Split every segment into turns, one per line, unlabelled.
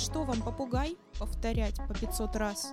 что вам попугай повторять по 500 раз?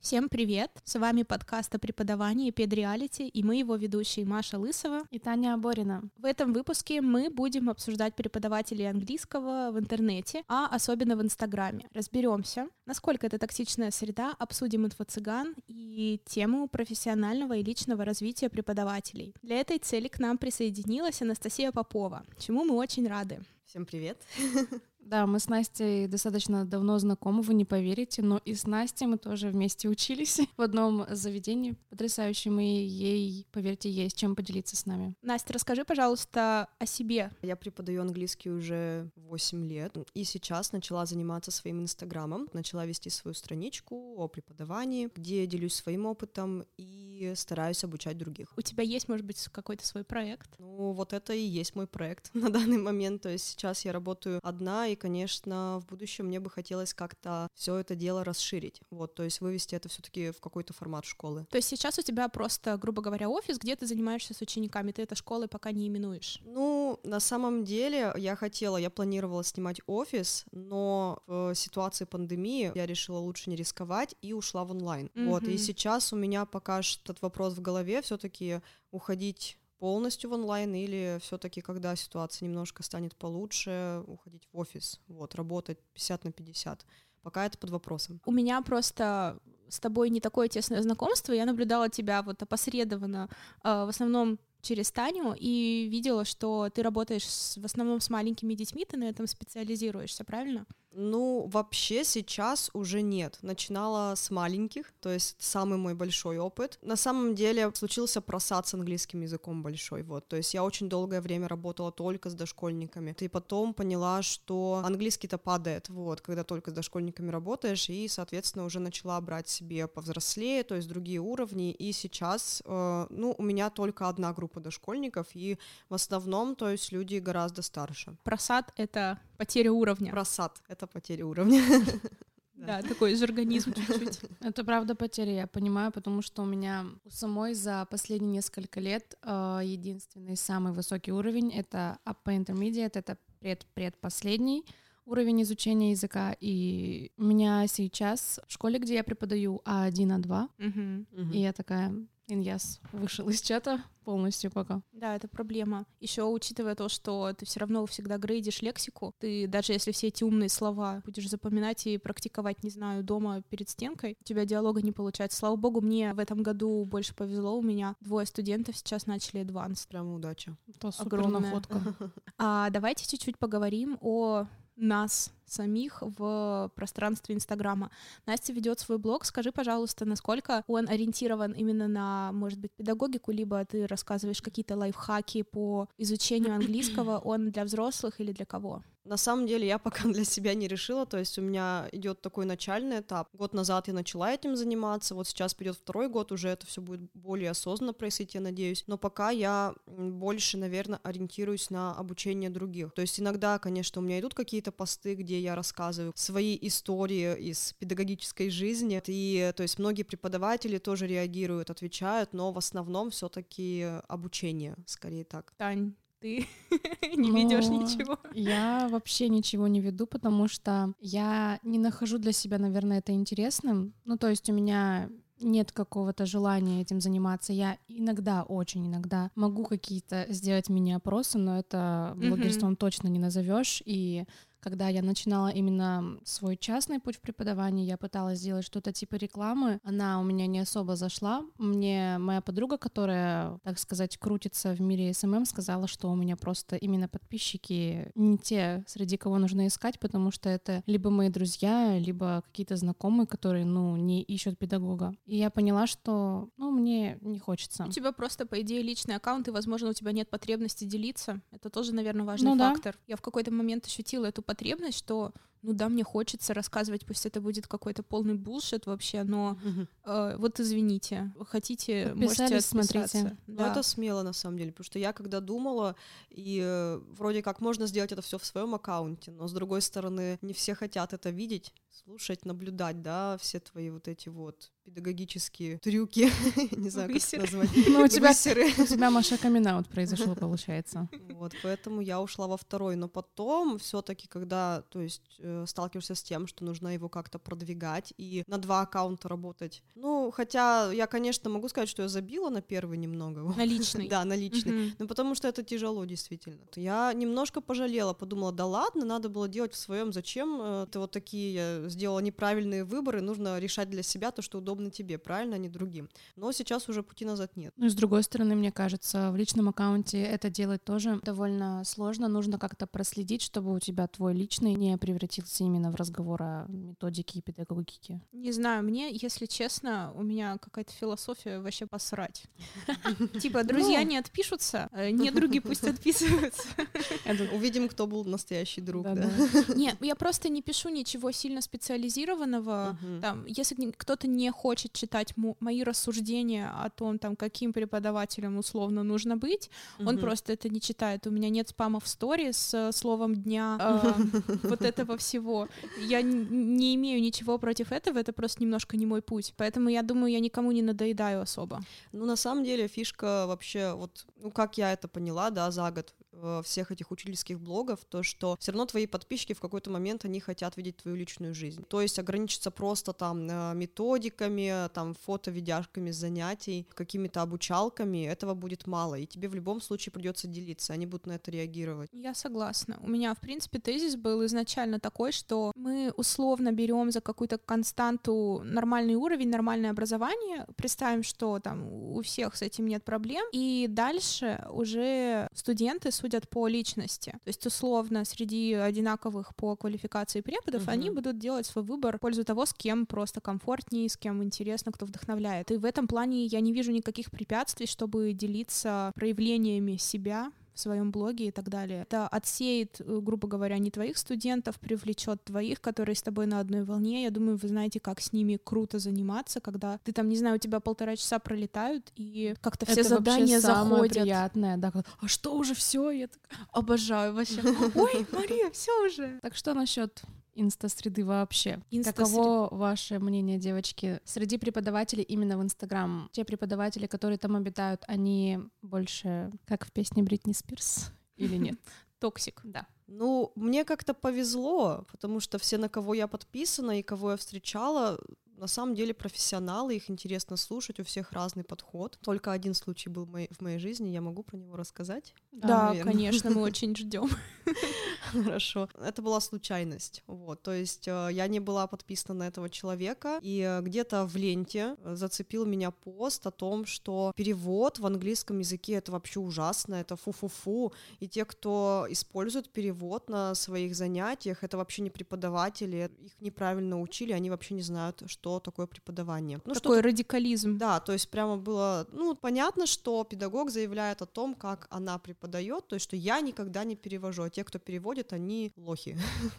Всем привет! С вами подкаст о преподавании педреалити и мы его ведущие Маша Лысова
и Таня Аборина.
В этом выпуске мы будем обсуждать преподавателей английского в интернете, а особенно в Инстаграме. Разберемся, насколько это токсичная среда, обсудим инфо-цыган и тему профессионального и личного развития преподавателей. Для этой цели к нам присоединилась Анастасия Попова, чему мы очень рады.
Всем привет!
Да, мы с Настей достаточно давно знакомы, вы не поверите, но и с Настей мы тоже вместе учились в одном заведении потрясающем, и ей, поверьте, есть чем поделиться с нами.
Настя, расскажи, пожалуйста, о себе.
Я преподаю английский уже 8 лет, и сейчас начала заниматься своим инстаграмом, начала вести свою страничку о преподавании, где делюсь своим опытом и стараюсь обучать других.
У тебя есть, может быть, какой-то свой проект?
Ну, вот это и есть мой проект на данный момент, то есть сейчас я работаю одна, и конечно, в будущем мне бы хотелось как-то все это дело расширить. Вот, то есть вывести это все-таки в какой-то формат школы.
То есть сейчас у тебя просто, грубо говоря, офис, где ты занимаешься с учениками, ты это школой пока не именуешь?
Ну, на самом деле, я хотела, я планировала снимать офис, но в ситуации пандемии я решила лучше не рисковать и ушла в онлайн. Mm-hmm. Вот, и сейчас у меня пока этот вопрос в голове все-таки уходить полностью в онлайн или все-таки, когда ситуация немножко станет получше, уходить в офис, вот, работать 50 на 50. Пока это под вопросом.
У меня просто с тобой не такое тесное знакомство. Я наблюдала тебя вот опосредованно, э, в основном через Таню и видела, что ты работаешь с, в основном с маленькими детьми, ты на этом специализируешься, правильно?
Ну, вообще сейчас уже нет. Начинала с маленьких, то есть самый мой большой опыт. На самом деле случился просад с английским языком большой, вот. То есть я очень долгое время работала только с дошкольниками. И потом поняла, что английский-то падает, вот, когда только с дошкольниками работаешь, и, соответственно, уже начала брать себе повзрослее, то есть другие уровни, и сейчас, э, ну, у меня только одна группа дошкольников, и в основном, то есть люди гораздо старше.
Просад — это потеря уровня.
Просад — это потеря уровня.
Да, такой жаргонизм чуть-чуть.
Это правда потеря, я понимаю, потому что у меня у самой за последние несколько лет э, единственный самый высокий уровень — это upper intermediate, это пред-предпоследний уровень изучения языка, и у меня сейчас в школе, где я преподаю А1, А2, uh-huh. и я такая, Иньяс вышел из чата полностью пока.
Да, это проблема. Еще учитывая то, что ты все равно всегда грейдишь лексику, ты даже если все эти умные слова будешь запоминать и практиковать, не знаю, дома перед стенкой, у тебя диалога не получается. Слава богу, мне в этом году больше повезло. У меня двое студентов сейчас начали advanced.
Прямо удача.
Это супер Огромная. находка.
А давайте чуть-чуть поговорим о нас самих в пространстве Инстаграма. Настя ведет свой блог. Скажи, пожалуйста, насколько он ориентирован именно на, может быть, педагогику, либо ты рассказываешь какие-то лайфхаки по изучению английского. Он для взрослых или для кого?
На самом деле я пока для себя не решила, то есть у меня идет такой начальный этап. Год назад я начала этим заниматься, вот сейчас придет второй год, уже это все будет более осознанно происходить, я надеюсь. Но пока я больше, наверное, ориентируюсь на обучение других. То есть иногда, конечно, у меня идут какие-то посты, где я рассказываю свои истории из педагогической жизни, и то есть многие преподаватели тоже реагируют, отвечают, но в основном все-таки обучение, скорее так.
Тань, ты не ведешь ничего.
Я вообще ничего не веду, потому что я не нахожу для себя, наверное, это интересным. Ну, то есть у меня нет какого-то желания этим заниматься. Я иногда, очень иногда могу какие-то сделать мини-опросы, но это блогерством mm-hmm. точно не назовешь. И когда я начинала именно свой частный путь в преподавании, я пыталась сделать что-то типа рекламы. Она у меня не особо зашла. Мне моя подруга, которая, так сказать, крутится в мире SMM, сказала, что у меня просто именно подписчики не те, среди кого нужно искать, потому что это либо мои друзья, либо какие-то знакомые, которые, ну, не ищут педагога. И я поняла, что, ну, мне не хочется.
У тебя просто, по идее, личный аккаунт, и, возможно, у тебя нет потребности делиться. Это тоже, наверное, важный ну, фактор. Да. Я в какой-то момент ощутила эту потребность, что ну да, мне хочется рассказывать, пусть это будет какой-то полный булшит вообще, но э, вот извините, хотите, можете
Подписались, смотрите.
смотрите.
Ну, это смело на самом деле, потому что я когда думала, и э, вроде как можно сделать это все в своем аккаунте, но с другой стороны, не все хотят это видеть, слушать, наблюдать, да, все твои вот эти вот педагогические трюки, не знаю, как это назвать.
Ну, у тебя, у тебя Маша камин произошел, получается.
Вот, поэтому я ушла во второй, но потом все-таки, когда, то есть, сталкиваешься с тем, что нужно его как-то продвигать и на два аккаунта работать. Ну, хотя я, конечно, могу сказать, что я забила на первый немного.
На личный.
Да, на личный.
Мгм.
Ну, потому что это тяжело, действительно. Я немножко пожалела, подумала, да ладно, надо было делать в своем, зачем э, ты вот такие сделала неправильные выборы, нужно решать для себя то, что удобно тебе, правильно, а не другим. Но сейчас уже пути назад нет.
Ну и с другой стороны, мне кажется, в личном аккаунте это делать тоже довольно сложно. Нужно как-то проследить, чтобы у тебя твой личный не превратился именно в разговор о методике и педагогике.
Не знаю, мне, если честно, у меня какая-то философия вообще посрать. Типа, друзья
Ну.
не отпишутся, э, недруги пусть отписываются.
Увидим, кто был настоящий друг.
Нет, я просто не пишу ничего сильно специализированного. Там, если не- кто-то не хочет читать мо- мои рассуждения о том, там, каким преподавателем условно нужно быть, он просто это не читает. У меня нет спама в сторе с э, словом дня, э, вот этого всего. Я н- не имею ничего против этого, это просто немножко не мой путь. Поэтому я думаю, я никому не надоедаю особо.
Ну, на самом деле, фишка вообще, вот, ну, как я это поняла, да, за год всех этих учительских блогов, то, что все равно твои подписчики в какой-то момент, они хотят видеть твою личную жизнь. То есть ограничиться просто там э, методиками, там, фото-видяшками занятий, какими-то обучалками, этого будет мало, и тебе в любом случае придется делиться, они будут на это реагировать.
Я согласна. У меня, в принципе, тезис был изначально такой, что мы условно берем за какую-то константу нормальный уровень, нормальное образование, представим, что там у всех с этим нет проблем, и дальше уже студенты судят по личности. То есть, условно, среди одинаковых по квалификации преподов
Мгм.
они будут делать свой выбор в пользу того, с кем просто комфортнее, с кем интересно, кто вдохновляет. И в этом плане я не вижу никаких препятствий, чтобы делиться проявлениями себя в своем блоге и так далее. Это отсеет, э, грубо говоря, не твоих студентов, привлечет твоих, которые с тобой на одной волне. Я думаю, вы знаете, как с ними круто заниматься, когда ты там, не знаю, у тебя полтора часа пролетают, и как-то все
это
задания
самое
заходят.
приятное, да, а что уже все? Я так...
Обожаю вообще. Ой, Мария, все уже.
Так что насчет инста-среды вообще?
Инста-сред-
Каково ваше мнение, девочки? Среди преподавателей именно в Инстаграм, те преподаватели, которые там обитают, они больше как в песне Бритни Спирс или нет?
Токсик.
Да.
Ну, мне как-то повезло, потому что все, на кого я подписана и кого я встречала, на самом деле профессионалы, их интересно слушать, у всех разный подход. Только один случай был в моей, в моей жизни, я могу про него рассказать?
Да,
наверно.
конечно, мы очень ждем.
Хорошо. Это была случайность. Вот, то есть э, я не была подписана на этого человека, и э, где-то в ленте э, зацепил меня пост о том, что перевод в английском языке это вообще ужасно, это фу-фу-фу, и те, кто использует перевод на своих занятиях, это вообще не преподаватели, их неправильно учили, они вообще не знают, что такое преподавание. Ну,
Такой радикализм.
да, то есть прямо было, ну, понятно, что педагог заявляет о том, как она преподает, то есть что я никогда не перевожу, а те, кто переводит, они лохи.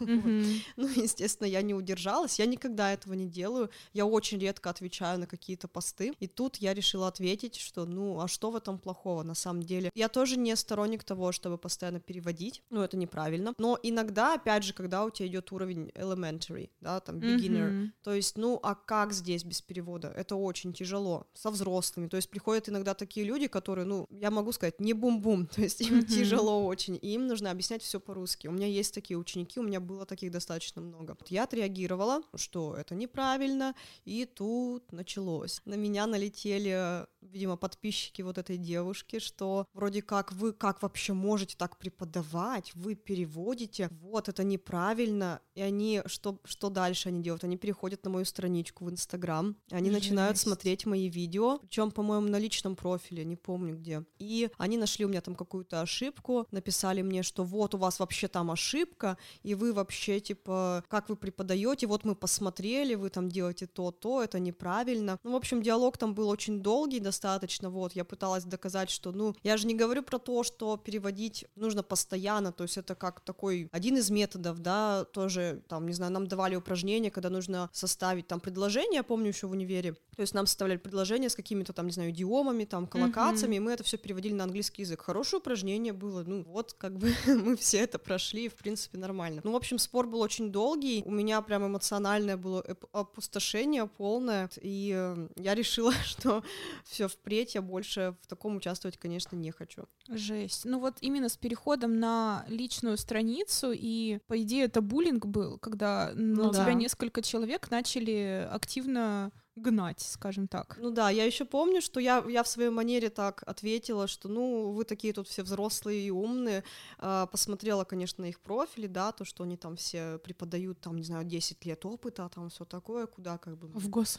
Ну, естественно, я не удержалась, я никогда этого не делаю, я очень редко отвечаю на какие-то посты, и тут я решила ответить, что, ну, а что в этом плохого на самом деле? Я тоже не сторонник того, чтобы постоянно переводить, ну, это неправильно, но иногда, опять же, когда у тебя идет уровень elementary, да, там, beginner, то есть, ну, а как здесь без перевода? Это очень тяжело со взрослыми. То есть приходят иногда такие люди, которые, ну, я могу сказать, не бум-бум, то есть им тяжело очень, и им нужно объяснять все по-русски. У меня есть такие ученики, у меня было таких достаточно много. Я отреагировала, что это неправильно, и тут началось. На меня налетели, видимо, подписчики вот этой девушки, что вроде как вы как вообще можете так преподавать, вы переводите, вот это неправильно, и они, что, что дальше они делают? Они переходят на мою страничку, страничку в Инстаграм, они Жесть. начинают смотреть мои видео, причем, по-моему, на личном профиле, не помню где. И они нашли у меня там какую-то ошибку, написали мне, что вот у вас вообще там ошибка, и вы вообще, типа, как вы преподаете, вот мы посмотрели, вы там делаете то, то, это неправильно. Ну, в общем, диалог там был очень долгий достаточно, вот, я пыталась доказать, что, ну, я же не говорю про то, что переводить нужно постоянно, то есть это как такой один из методов, да, тоже, там, не знаю, нам давали упражнения, когда нужно составить там предложение, я помню еще в универе, то есть нам составляли предложения с какими-то там, не знаю, идиомами, там, коллокациями, mm-hmm. и мы это все переводили на английский язык. Хорошее упражнение было, ну, вот, как бы мы все это прошли, в принципе, нормально. Ну, в общем, спор был очень долгий, у меня прям эмоциональное было опустошение полное, и э, я решила, что все впредь я больше в таком участвовать, конечно, не хочу.
Жесть. Ну вот именно с переходом на личную страницу, и по идее это буллинг был, когда ну, на да. тебя несколько человек начали активно гнать, скажем так.
Ну да, я еще помню, что я, я в своей манере так ответила, что ну вы такие тут все взрослые и умные. А, посмотрела, конечно, на их профили, да, то, что они там все преподают, там, не знаю, 10 лет опыта, там все такое, куда как бы...
В ГОС.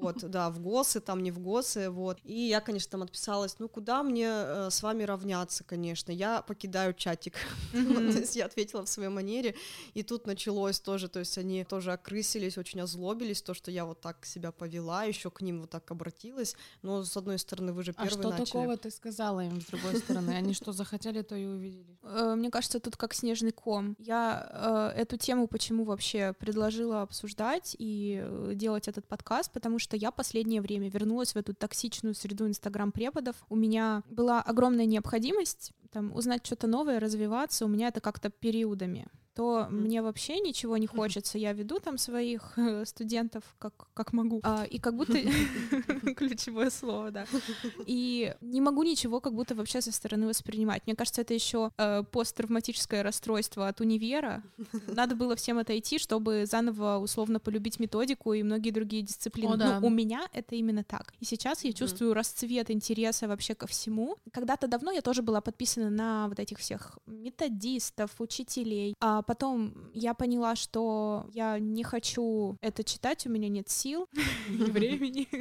Вот, да, в ГОСы, там не в ГОСы, вот. И я, конечно, там отписалась, ну куда мне э, с вами равняться, конечно, я покидаю чатик. То есть я ответила в своей манере, и тут началось тоже, то есть они тоже окрысились, очень озлобились, то, что я вот так себя повела повела, еще к ним вот так обратилась. Но с одной стороны, вы же первые
А что
начали.
такого ты сказала им с другой стороны? Они что захотели, то и увидели.
Э, мне кажется, тут как снежный ком. Я э, эту тему почему вообще предложила обсуждать и э, делать этот подкаст, потому что я последнее время вернулась в эту токсичную среду инстаграм-преподов. У меня была огромная необходимость там, узнать что-то новое, развиваться. У меня это как-то периодами то mm. мне вообще ничего не хочется. Я веду там своих э, студентов как, как могу. А, и как будто... Ключевое слово, да. И не могу ничего как будто вообще со стороны воспринимать. Мне кажется, это еще э, посттравматическое расстройство от универа. Надо было всем отойти, чтобы заново условно полюбить методику и многие другие дисциплины. О, да. Но у меня это именно так. И сейчас я чувствую расцвет интереса вообще ко всему. Когда-то давно я тоже была подписана на вот этих всех методистов, учителей. А потом я поняла, что я не хочу это читать, у меня нет сил и времени.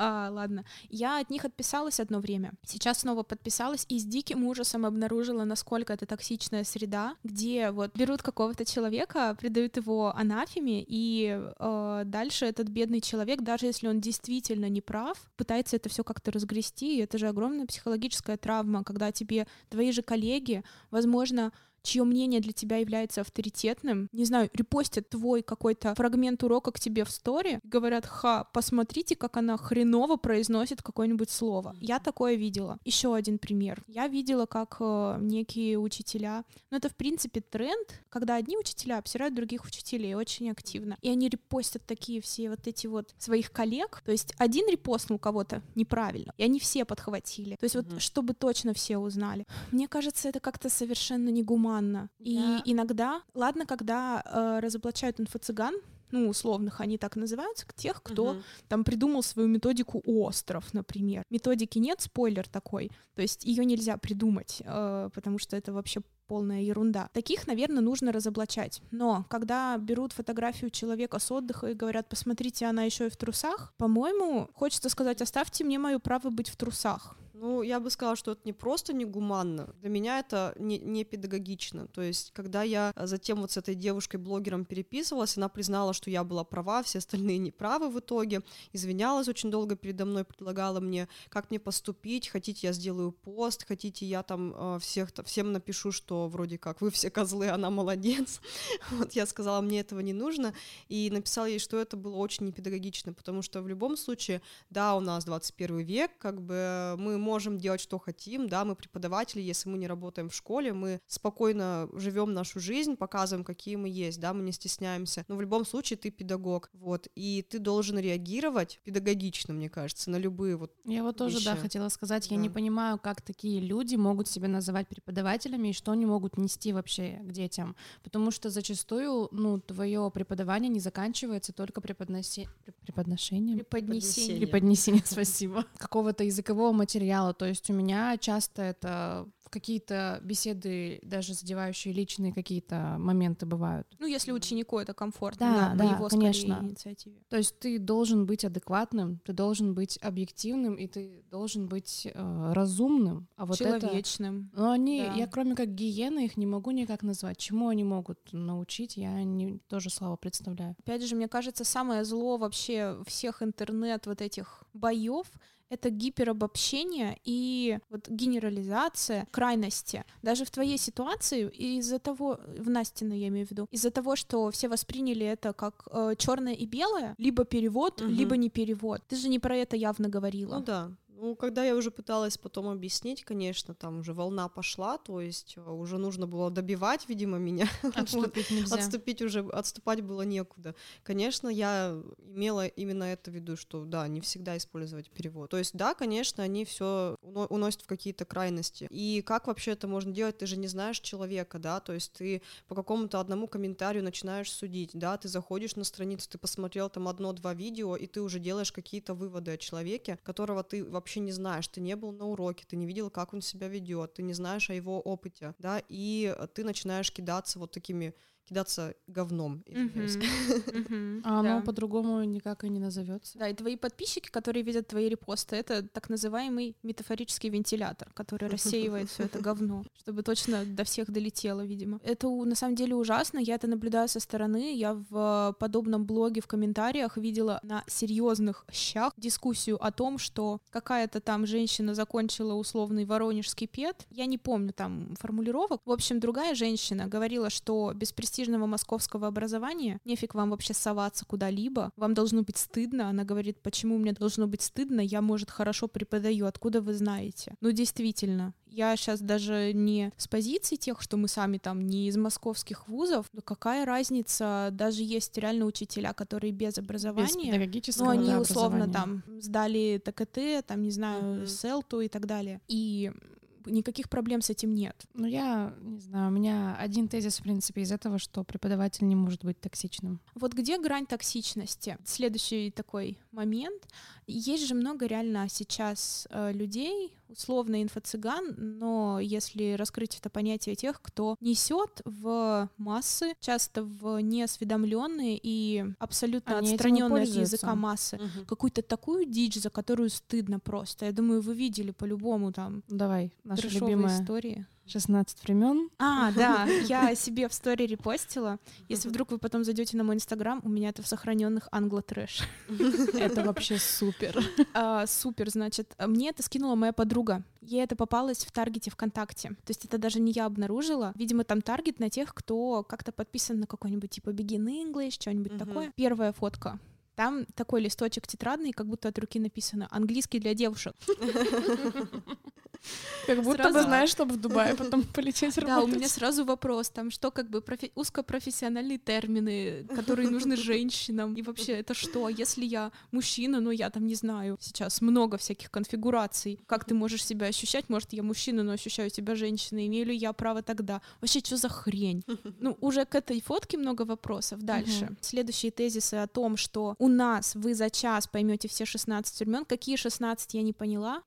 А, ладно. Я от них отписалась одно время. Сейчас снова подписалась и с диким ужасом обнаружила, насколько это токсичная среда, где вот берут какого-то человека, придают его анафеме, и э, дальше этот бедный человек, даже если он действительно не прав, пытается это все как-то разгрести. И это же огромная психологическая травма, когда тебе твои же коллеги, возможно, чье мнение для тебя является авторитетным, не знаю, репостят твой какой-то фрагмент урока к тебе в стори, говорят, ха, посмотрите, как она хреново произносит какое-нибудь слово. Я такое видела. Еще один пример. Я видела, как э, некие учителя, ну это в принципе тренд, когда одни учителя обсирают других учителей очень активно, и они репостят такие все вот эти вот своих коллег, то есть один репостнул кого-то неправильно, и они все подхватили. То есть вот, mm-hmm. чтобы точно все узнали. Мне кажется, это как-то совершенно негуманно гуманно. Да. И иногда, ладно, когда э, разоблачают инфо-цыган, ну, условных они так называются, тех, кто угу. там придумал свою методику остров, например. Методики нет, спойлер такой, то есть ее нельзя придумать, э, потому что это вообще полная ерунда. Таких, наверное, нужно разоблачать. Но когда берут фотографию человека с отдыха и говорят, посмотрите, она еще и в трусах, по-моему, хочется сказать, оставьте мне мое право быть в трусах.
Ну, я бы сказала, что это не просто негуманно, для меня это не, не педагогично. То есть, когда я затем вот с этой девушкой-блогером переписывалась, она признала, что я была права, все остальные неправы в итоге, извинялась очень долго передо мной, предлагала мне, как мне поступить, хотите, я сделаю пост, хотите, я там э, всех, всем напишу, что вроде как вы все козлы, она молодец. Вот я сказала, мне этого не нужно, и написала ей, что это было очень непедагогично, потому что в любом случае, да, у нас 21 век, как бы мы можем делать, что хотим, да, мы преподаватели, если мы не работаем в школе, мы спокойно живем нашу жизнь, показываем, какие мы есть, да, мы не стесняемся, но в любом случае ты педагог, вот, и ты должен реагировать педагогично, мне кажется, на любые вот
Я вот тоже, да, хотела сказать, да. я не понимаю, как такие люди могут себя называть преподавателями и что они могут нести вообще к детям, потому что зачастую, ну, твое преподавание не заканчивается только преподноси... преподношением.
Преподнесением.
Преподнесение, спасибо. Какого-то языкового материала материала. То есть у меня часто это какие-то беседы, даже задевающие личные какие-то моменты бывают.
Ну, если ученику это комфортно,
Да,
на-
да,
его скорее
конечно.
инициативе.
То есть ты должен быть адекватным, ты должен быть объективным, и ты должен быть э, разумным. А вот это...
Человечным.
Ну, они,
Да.
я кроме как гиены их не могу никак назвать. Чему они могут научить, я не, тоже слабо представляю.
Опять же, мне кажется, самое зло вообще всех интернет вот этих боев это гиперобобщение и вот генерализация крайности. Даже в твоей ситуации из-за того, в Настиной я имею в виду, из-за того, что все восприняли это как черное и белое, либо перевод,
Мгм.
либо не перевод. Ты же не про это явно говорила.
Ну да. Ну, когда я уже пыталась потом объяснить, конечно, там уже волна пошла, то есть э, уже нужно было добивать, видимо, меня.
Отступить нельзя.
Отступить уже, отступать было некуда. Конечно, я имела именно это в виду, что да, не всегда использовать перевод. То есть, да, конечно, они все уносят в какие-то крайности. И как вообще это можно делать? Ты же не знаешь человека, да, то есть ты по какому-то одному комментарию начинаешь судить, да, ты заходишь на страницу, ты посмотрел там одно-два видео, и ты уже делаешь какие-то выводы о человеке, которого ты вообще не знаешь, ты не был на уроке, ты не видел, как он себя ведет, ты не знаешь о его опыте, да, и ты начинаешь кидаться вот такими кидаться говном.
А оно по-другому никак и не назовется.
Да, и твои подписчики, которые видят твои репосты, это так называемый метафорический вентилятор, который рассеивает все это говно, чтобы точно до всех долетело, видимо. Это у- на самом деле ужасно. Я это наблюдаю со стороны. Я в подобном блоге в комментариях видела на серьезных щах дискуссию о том, что какая-то там женщина закончила условный воронежский пед. Я не помню там формулировок. В общем, другая женщина говорила, что без престижного московского образования нефиг вам вообще соваться куда-либо. Вам должно быть стыдно. Она говорит, почему мне должно быть стыдно? Я, может, хорошо преподаю. Откуда вы знаете? Ну, действительно. Я сейчас даже не с позиции тех, что мы сами там не из московских вузов, но какая разница, даже есть реально учителя, которые без
Без
образования,
педагогического
ну, они
да,
условно там сдали ТКТ, там, не знаю,
Мгм.
СЕЛТу и так далее. И никаких проблем с этим нет.
Ну, я не знаю, у меня один тезис, в принципе, из этого, что преподаватель не может быть токсичным.
Вот где грань токсичности? Следующий такой момент. Есть же много реально сейчас э, людей, условно инфо-цыган, но если раскрыть это понятие тех, кто несет в массы, часто в неосведомленные и абсолютно
Они
отстраненные от языка массы,
Мгм.
какую-то такую дичь, за которую стыдно просто. Я думаю, вы видели по-любому там
Давай,
трешовые
любимая
истории.
16 времен.
А, да, я себе в стори репостила. Если вдруг вы потом зайдете на мой инстаграм, у меня это в сохраненных англо-трэш.
Это вообще супер.
А, супер, значит, мне это скинула моя подруга. Ей это попалось в таргете ВКонтакте. То есть это даже не я обнаружила. Видимо, там таргет на тех, кто как-то подписан на какой-нибудь типа Begin English, что-нибудь такое. Первая фотка. Там такой листочек тетрадный, как будто от руки написано «Английский для девушек».
Как будто
Сразу-
бы знаешь, чтобы в Дубае потом полететь
Да, у
работать.
меня сразу вопрос, там что как бы профи- узкопрофессиональные термины, которые нужны женщинам, и вообще это что, если я мужчина, ну я там не знаю, сейчас много всяких конфигураций, как ты можешь себя ощущать, может я мужчина, но ощущаю себя женщиной, имею ли я право тогда, вообще что за хрень? Ну уже к этой фотке много вопросов. Дальше.
Мгм.
Следующие тезисы о том, что у нас вы за час поймете все 16 времен, какие 16 я не поняла,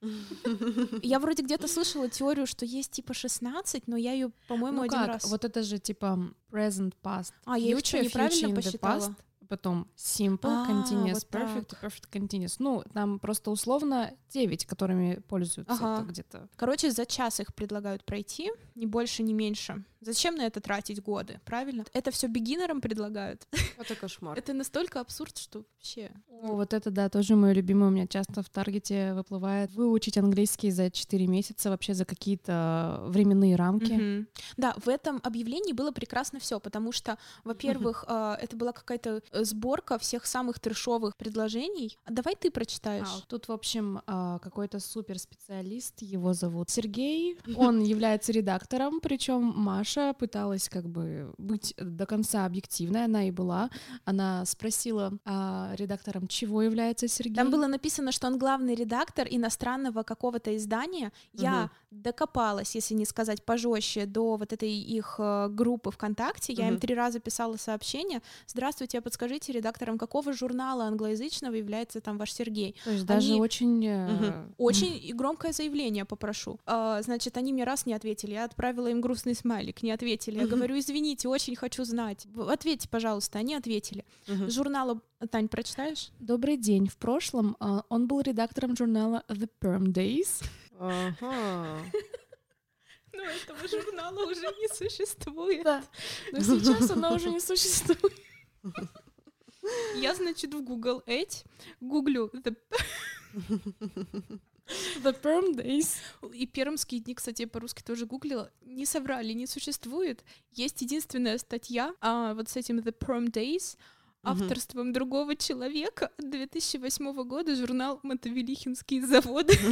я вроде где-то слышала теорию, что есть типа 16, но я ее, по-моему,
Ну
один
как,
раз.
вот это же типа present past.
А, я
future,
что, неправильно посчитала?
past, потом simple,
А,
continuous,
вот
perfect
так.
perfect continuous. Ну, там просто условно 9, которыми пользуются
Ага.
где-то.
Короче, за час их предлагают пройти, ни больше, ни меньше. Зачем на это тратить годы, правильно? Это все бигинерам предлагают.
Это кошмар.
Это настолько абсурд, что вообще.
О, вот это, да, тоже мое любимое. У меня часто в Таргете выплывает выучить английский за 4 месяца вообще за какие-то временные рамки.
Да, в этом объявлении было прекрасно все, потому что, во-первых, а, это была какая-то э, сборка всех самых трешовых предложений. Давай ты прочитаешь.
А, Тут, в общем, а, какой-то суперспециалист, его зовут Сергей. Он является редактором, причем Маша Маша пыталась как бы быть до конца объективной, она и была. Она спросила а, редактором, чего является Сергей.
Там было написано, что он главный редактор иностранного какого-то издания. Я докопалась, если не сказать пожестче, до вот этой их э, группы ВКонтакте. Я им
Мгм.
три раза писала сообщение. Здравствуйте, а подскажите редакторам, какого журнала англоязычного является там ваш Сергей?
То есть даже
Они-
очень... э,
Мгм.
Очень громкое заявление попрошу. А, значит, они мне раз не ответили. Я отправила им грустный смайлик, не ответили. Я говорю, извините, очень хочу знать. Ответьте, пожалуйста. Они ответили. Журнала... Тань, прочитаешь?
Добрый день. В прошлом а, он был редактором журнала The Perm Days.
Ага.
Ну, этого журнала уже не существует.
Да. Но сейчас она уже не существует.
Я, значит, в Google Edge гуглю the-
The Perm Days.
и пермские дни, кстати, я по-русски тоже гуглила. Не соврали, не существует. Есть единственная статья а, вот с этим The Perm Days авторством другого человека 2008 года журнал «Мотовилихинские заводы».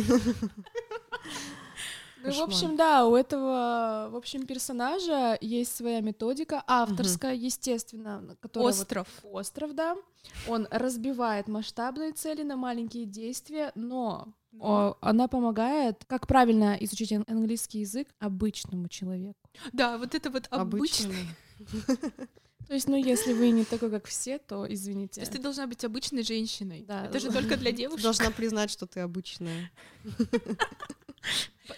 Ну, в общем, да, у этого, в общем, персонажа есть своя методика, авторская, естественно, на которая вот
Остров.
остров, да. Он разбивает масштабные цели на маленькие действия, но о, она помогает, как правильно изучить ан- английский язык обычному человеку.
Да, вот это вот. Обычно.
То есть, ну, если вы не такой, как все, то
То
извините.
есть ты должна быть обычной женщиной.
Да.
Это же только для девушек.
должна признать, что ты обычная.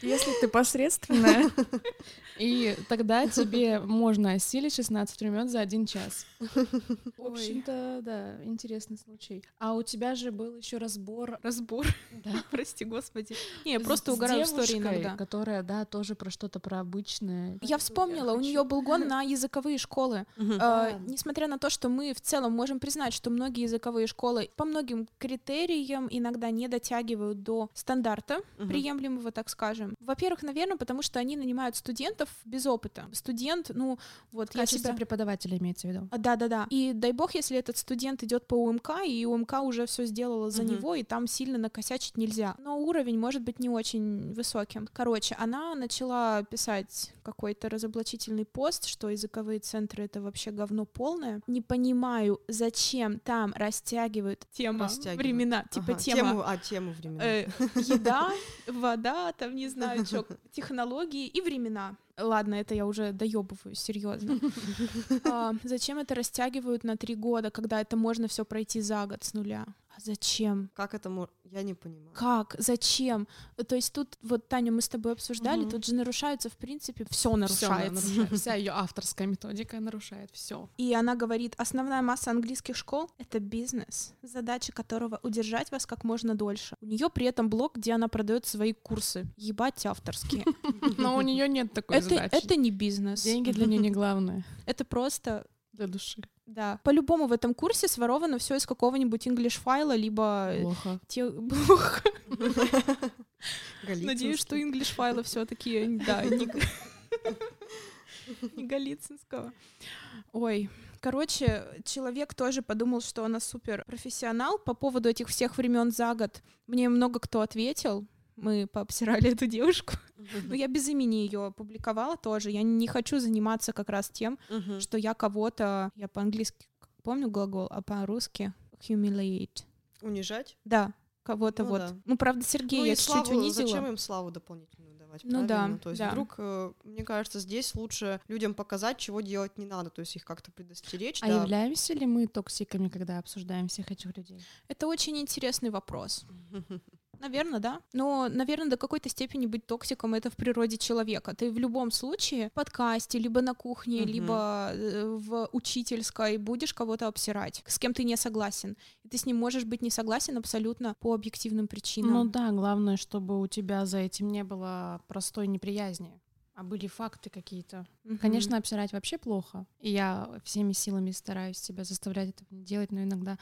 Если ты посредственная, и тогда тебе можно осилить 16 времен за один час. В общем-то, да, интересный случай. А у тебя же был еще разбор.
Разбор.
Да.
Прости, господи. Не, я просто угораю в истории иногда.
Которая, да, тоже про что-то про обычное.
Я вспомнила, у нее был гон на языковые школы.
Да.
несмотря на то, что мы в целом можем признать, что многие языковые школы по многим критериям иногда не дотягивают до стандарта приемлемого, так скажем. Во-первых, наверное, потому что они нанимают студентов без опыта. Студент, ну вот
В
я себя...
преподавателя имеется в виду.
А, Да, да, да. И дай бог, если этот студент идет по УМК, и УМК уже все сделала за
Мгм.
него, и там сильно накосячить нельзя. Но уровень может быть не очень высоким. Короче, она начала писать какой-то разоблачительный пост, что языковые центры это вообще говно полное. Не понимаю, зачем там растягивают
Растягивают.
времена, типа
Ага,
тема.
Тему, а, тему времена.
э, еда, вода, там не знаю, что, технологии и времена. Ладно, это я уже доебываю, серьезно. А, зачем это растягивают на три года, когда это можно все пройти за год с нуля? А зачем?
Как это можно? Я не понимаю.
Как? Зачем? То есть тут, вот, Таня, мы с тобой обсуждали,
Мгм.
тут же нарушаются, в принципе, все
Всё
нарушается.
нарушает. Вся ее авторская методика нарушает все.
И она говорит, основная масса английских школ — это бизнес, задача которого — удержать вас как можно дольше. У нее при этом блог, где она продает свои курсы. Ебать авторские.
Но у нее нет такой
Это,
задачи.
это не бизнес.
Деньги для нее не главное.
Это просто
Для души.
Да. По-любому в этом курсе своровано все из какого-нибудь English файла, либо
Плохо.
те... Плохо. Надеюсь, что English файлы все-таки, да, не, не Голицынского. Ой, короче, человек тоже подумал, что она супер профессионал по поводу этих всех времен за год. Мне много кто ответил. Мы пообсирали эту девушку. Но я без имени ее публиковала тоже. Я не хочу заниматься как раз тем,
Мгм.
что я кого-то, я по-английски помню глагол, а по-русски humiliate.
Унижать?
Да, кого-то
Ну
вот.
да.
Ну, правда, Сергея
ну
я чуть-чуть
славу,
унизила.
зачем им славу дополнительную давать?
Ну да?
То есть
да.
вдруг, э, мне кажется, здесь лучше людям показать, чего делать не надо, то есть их как-то предостеречь.
А
да.
являемся ли мы токсиками, когда обсуждаем всех этих людей?
Это очень интересный вопрос. Наверное, да. Но, наверное, до какой-то степени быть токсиком это в природе человека. Ты в любом случае в подкасте, либо на кухне,
Мгм.
либо э, в учительской будешь кого-то обсирать, с кем ты не согласен. И ты с ним можешь быть не согласен абсолютно по объективным причинам.
Ну да, главное, чтобы у тебя за этим не было простой неприязни, а были факты какие-то.
Мгм.
Конечно, обсирать вообще плохо. И я всеми силами стараюсь себя заставлять это делать, но иногда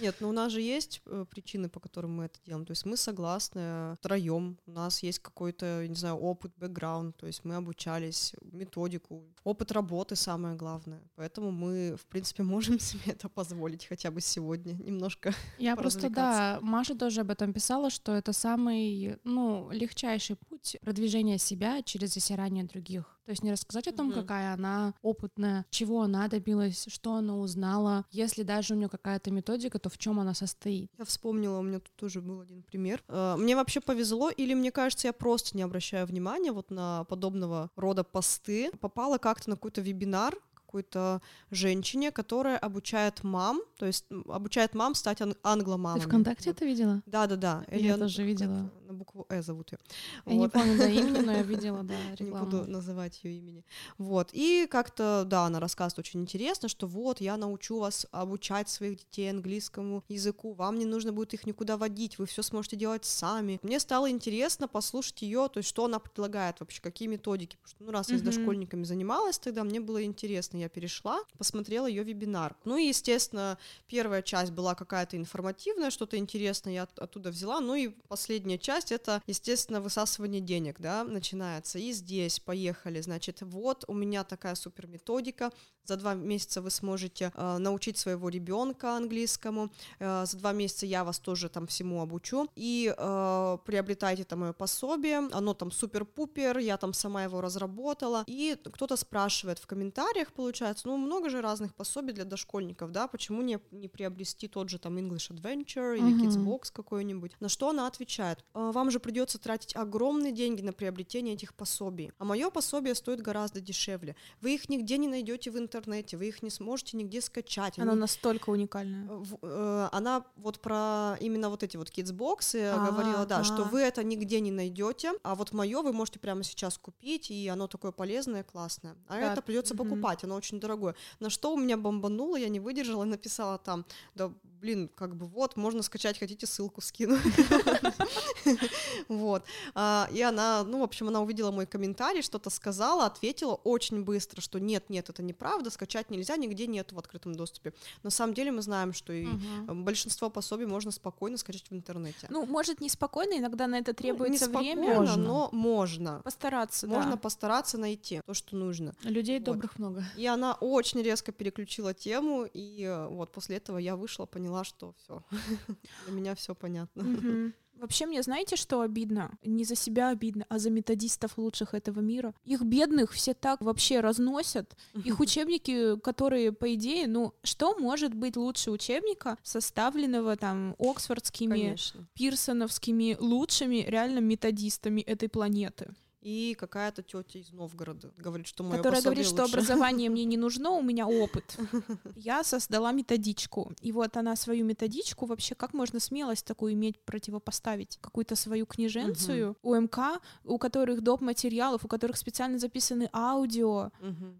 Нет, ну у нас же есть э, причины, по которым мы это делаем. То есть мы согласны втроем. У нас есть какой-то, не знаю, опыт, бэкграунд. То есть мы обучались, методику, опыт работы самое главное. Поэтому мы, в принципе, можем себе это позволить хотя бы сегодня немножко.
Я просто, да. Маша тоже об этом писала, что это самый, ну, легчайший путь продвижения себя через засирание других. То есть не рассказать о том,
Мгм.
какая она опытная, чего она добилась, что она узнала. Если даже у нее какая-то методика, то в чем она состоит.
Я вспомнила, у меня тут тоже был один пример. Э, Мне вообще повезло, или мне кажется, я просто не обращаю внимания вот на подобного рода посты. Попала как-то на какой-то вебинар какой-то женщине, которая обучает мам, то есть обучает мам стать ан-
Ты
англомамами.
ВКонтакте
Вот.
это видела?
Да, да, да.
Я тоже видела.
На букву Э зовут ее.
Я не помню до имени, но я видела, да,
Не буду
рекламу.
называть ее имени. Вот. И как-то, да, она рассказывает очень интересно, что вот, я научу вас обучать своих детей английскому языку, вам не нужно будет их никуда водить, вы все сможете делать сами. Мне стало интересно послушать ее, то есть что она предлагает вообще, какие методики. Потому что, ну, раз я с дошкольниками занималась, тогда мне было интересно, я перешла, посмотрела ее вебинар. Ну и, естественно, первая часть была какая-то информативная, что-то интересное я от- оттуда взяла, ну и последняя часть это, естественно, высасывание денег, да, начинается. И здесь поехали, значит, вот у меня такая супер методика, за два месяца вы сможете э, научить своего ребенка английскому, э, за два месяца я вас тоже там всему обучу, и э, приобретайте там мое пособие, оно там супер-пупер, я там сама его разработала, и кто-то спрашивает в комментариях, получается, ну много же разных пособий для дошкольников, да, почему не, не приобрести тот же там English Adventure или
Мгм.
Kidsbox какой-нибудь, на что она отвечает, «Э, вам же придется тратить огромные деньги на приобретение этих пособий, а мое пособие стоит гораздо дешевле, вы их нигде не найдете в интернете, вы их не сможете нигде скачать,
Оно
они
настолько уникальное.
в- э, она вот про именно вот эти вот kidsbox
А,
говорила, да, что вы это нигде не найдете, а вот мое вы можете прямо сейчас купить, и оно такое полезное, классное. А
Да,
это придется покупать, оно очень дорогое. На что у меня бомбануло, я не выдержала и написала там, да блин, как бы вот, можно скачать, хотите, ссылку скину. Вот. А, И она, ну, в общем, она увидела мой комментарий, что-то сказала, ответила очень быстро, что нет, нет, это неправда, скачать нельзя, нигде нету в открытом доступе. На самом деле мы знаем, что и большинство пособий можно спокойно скачать в интернете.
Ну, может, неспокойно, иногда на это
Ну,
требуется
не
время.
спокойно,
Можно.
но можно.
Постараться,
Можно постараться найти то, что нужно.
Людей добрых много.
И она очень резко переключила тему, и э, вот после этого я вышла, поняла, что все. Для меня все понятно.
Вообще, мне знаете, что обидно? Не за себя обидно, а за методистов лучших этого мира. Их бедных все так вообще разносят. Их учебники, которые, по идее, ну, что может быть лучше учебника, составленного там Оксфордскими,
Конечно.
пирсоновскими лучшими реально методистами этой планеты?
И какая-то тетя из Новгорода говорит, что мое
которая говорит, что
лучше.
образование мне не нужно, у меня опыт. Я создала методичку. И вот она свою методичку вообще, как можно смелость такую иметь противопоставить? Какую-то свою книженцию УМК, у которых доп. материалов, у которых специально записаны аудио,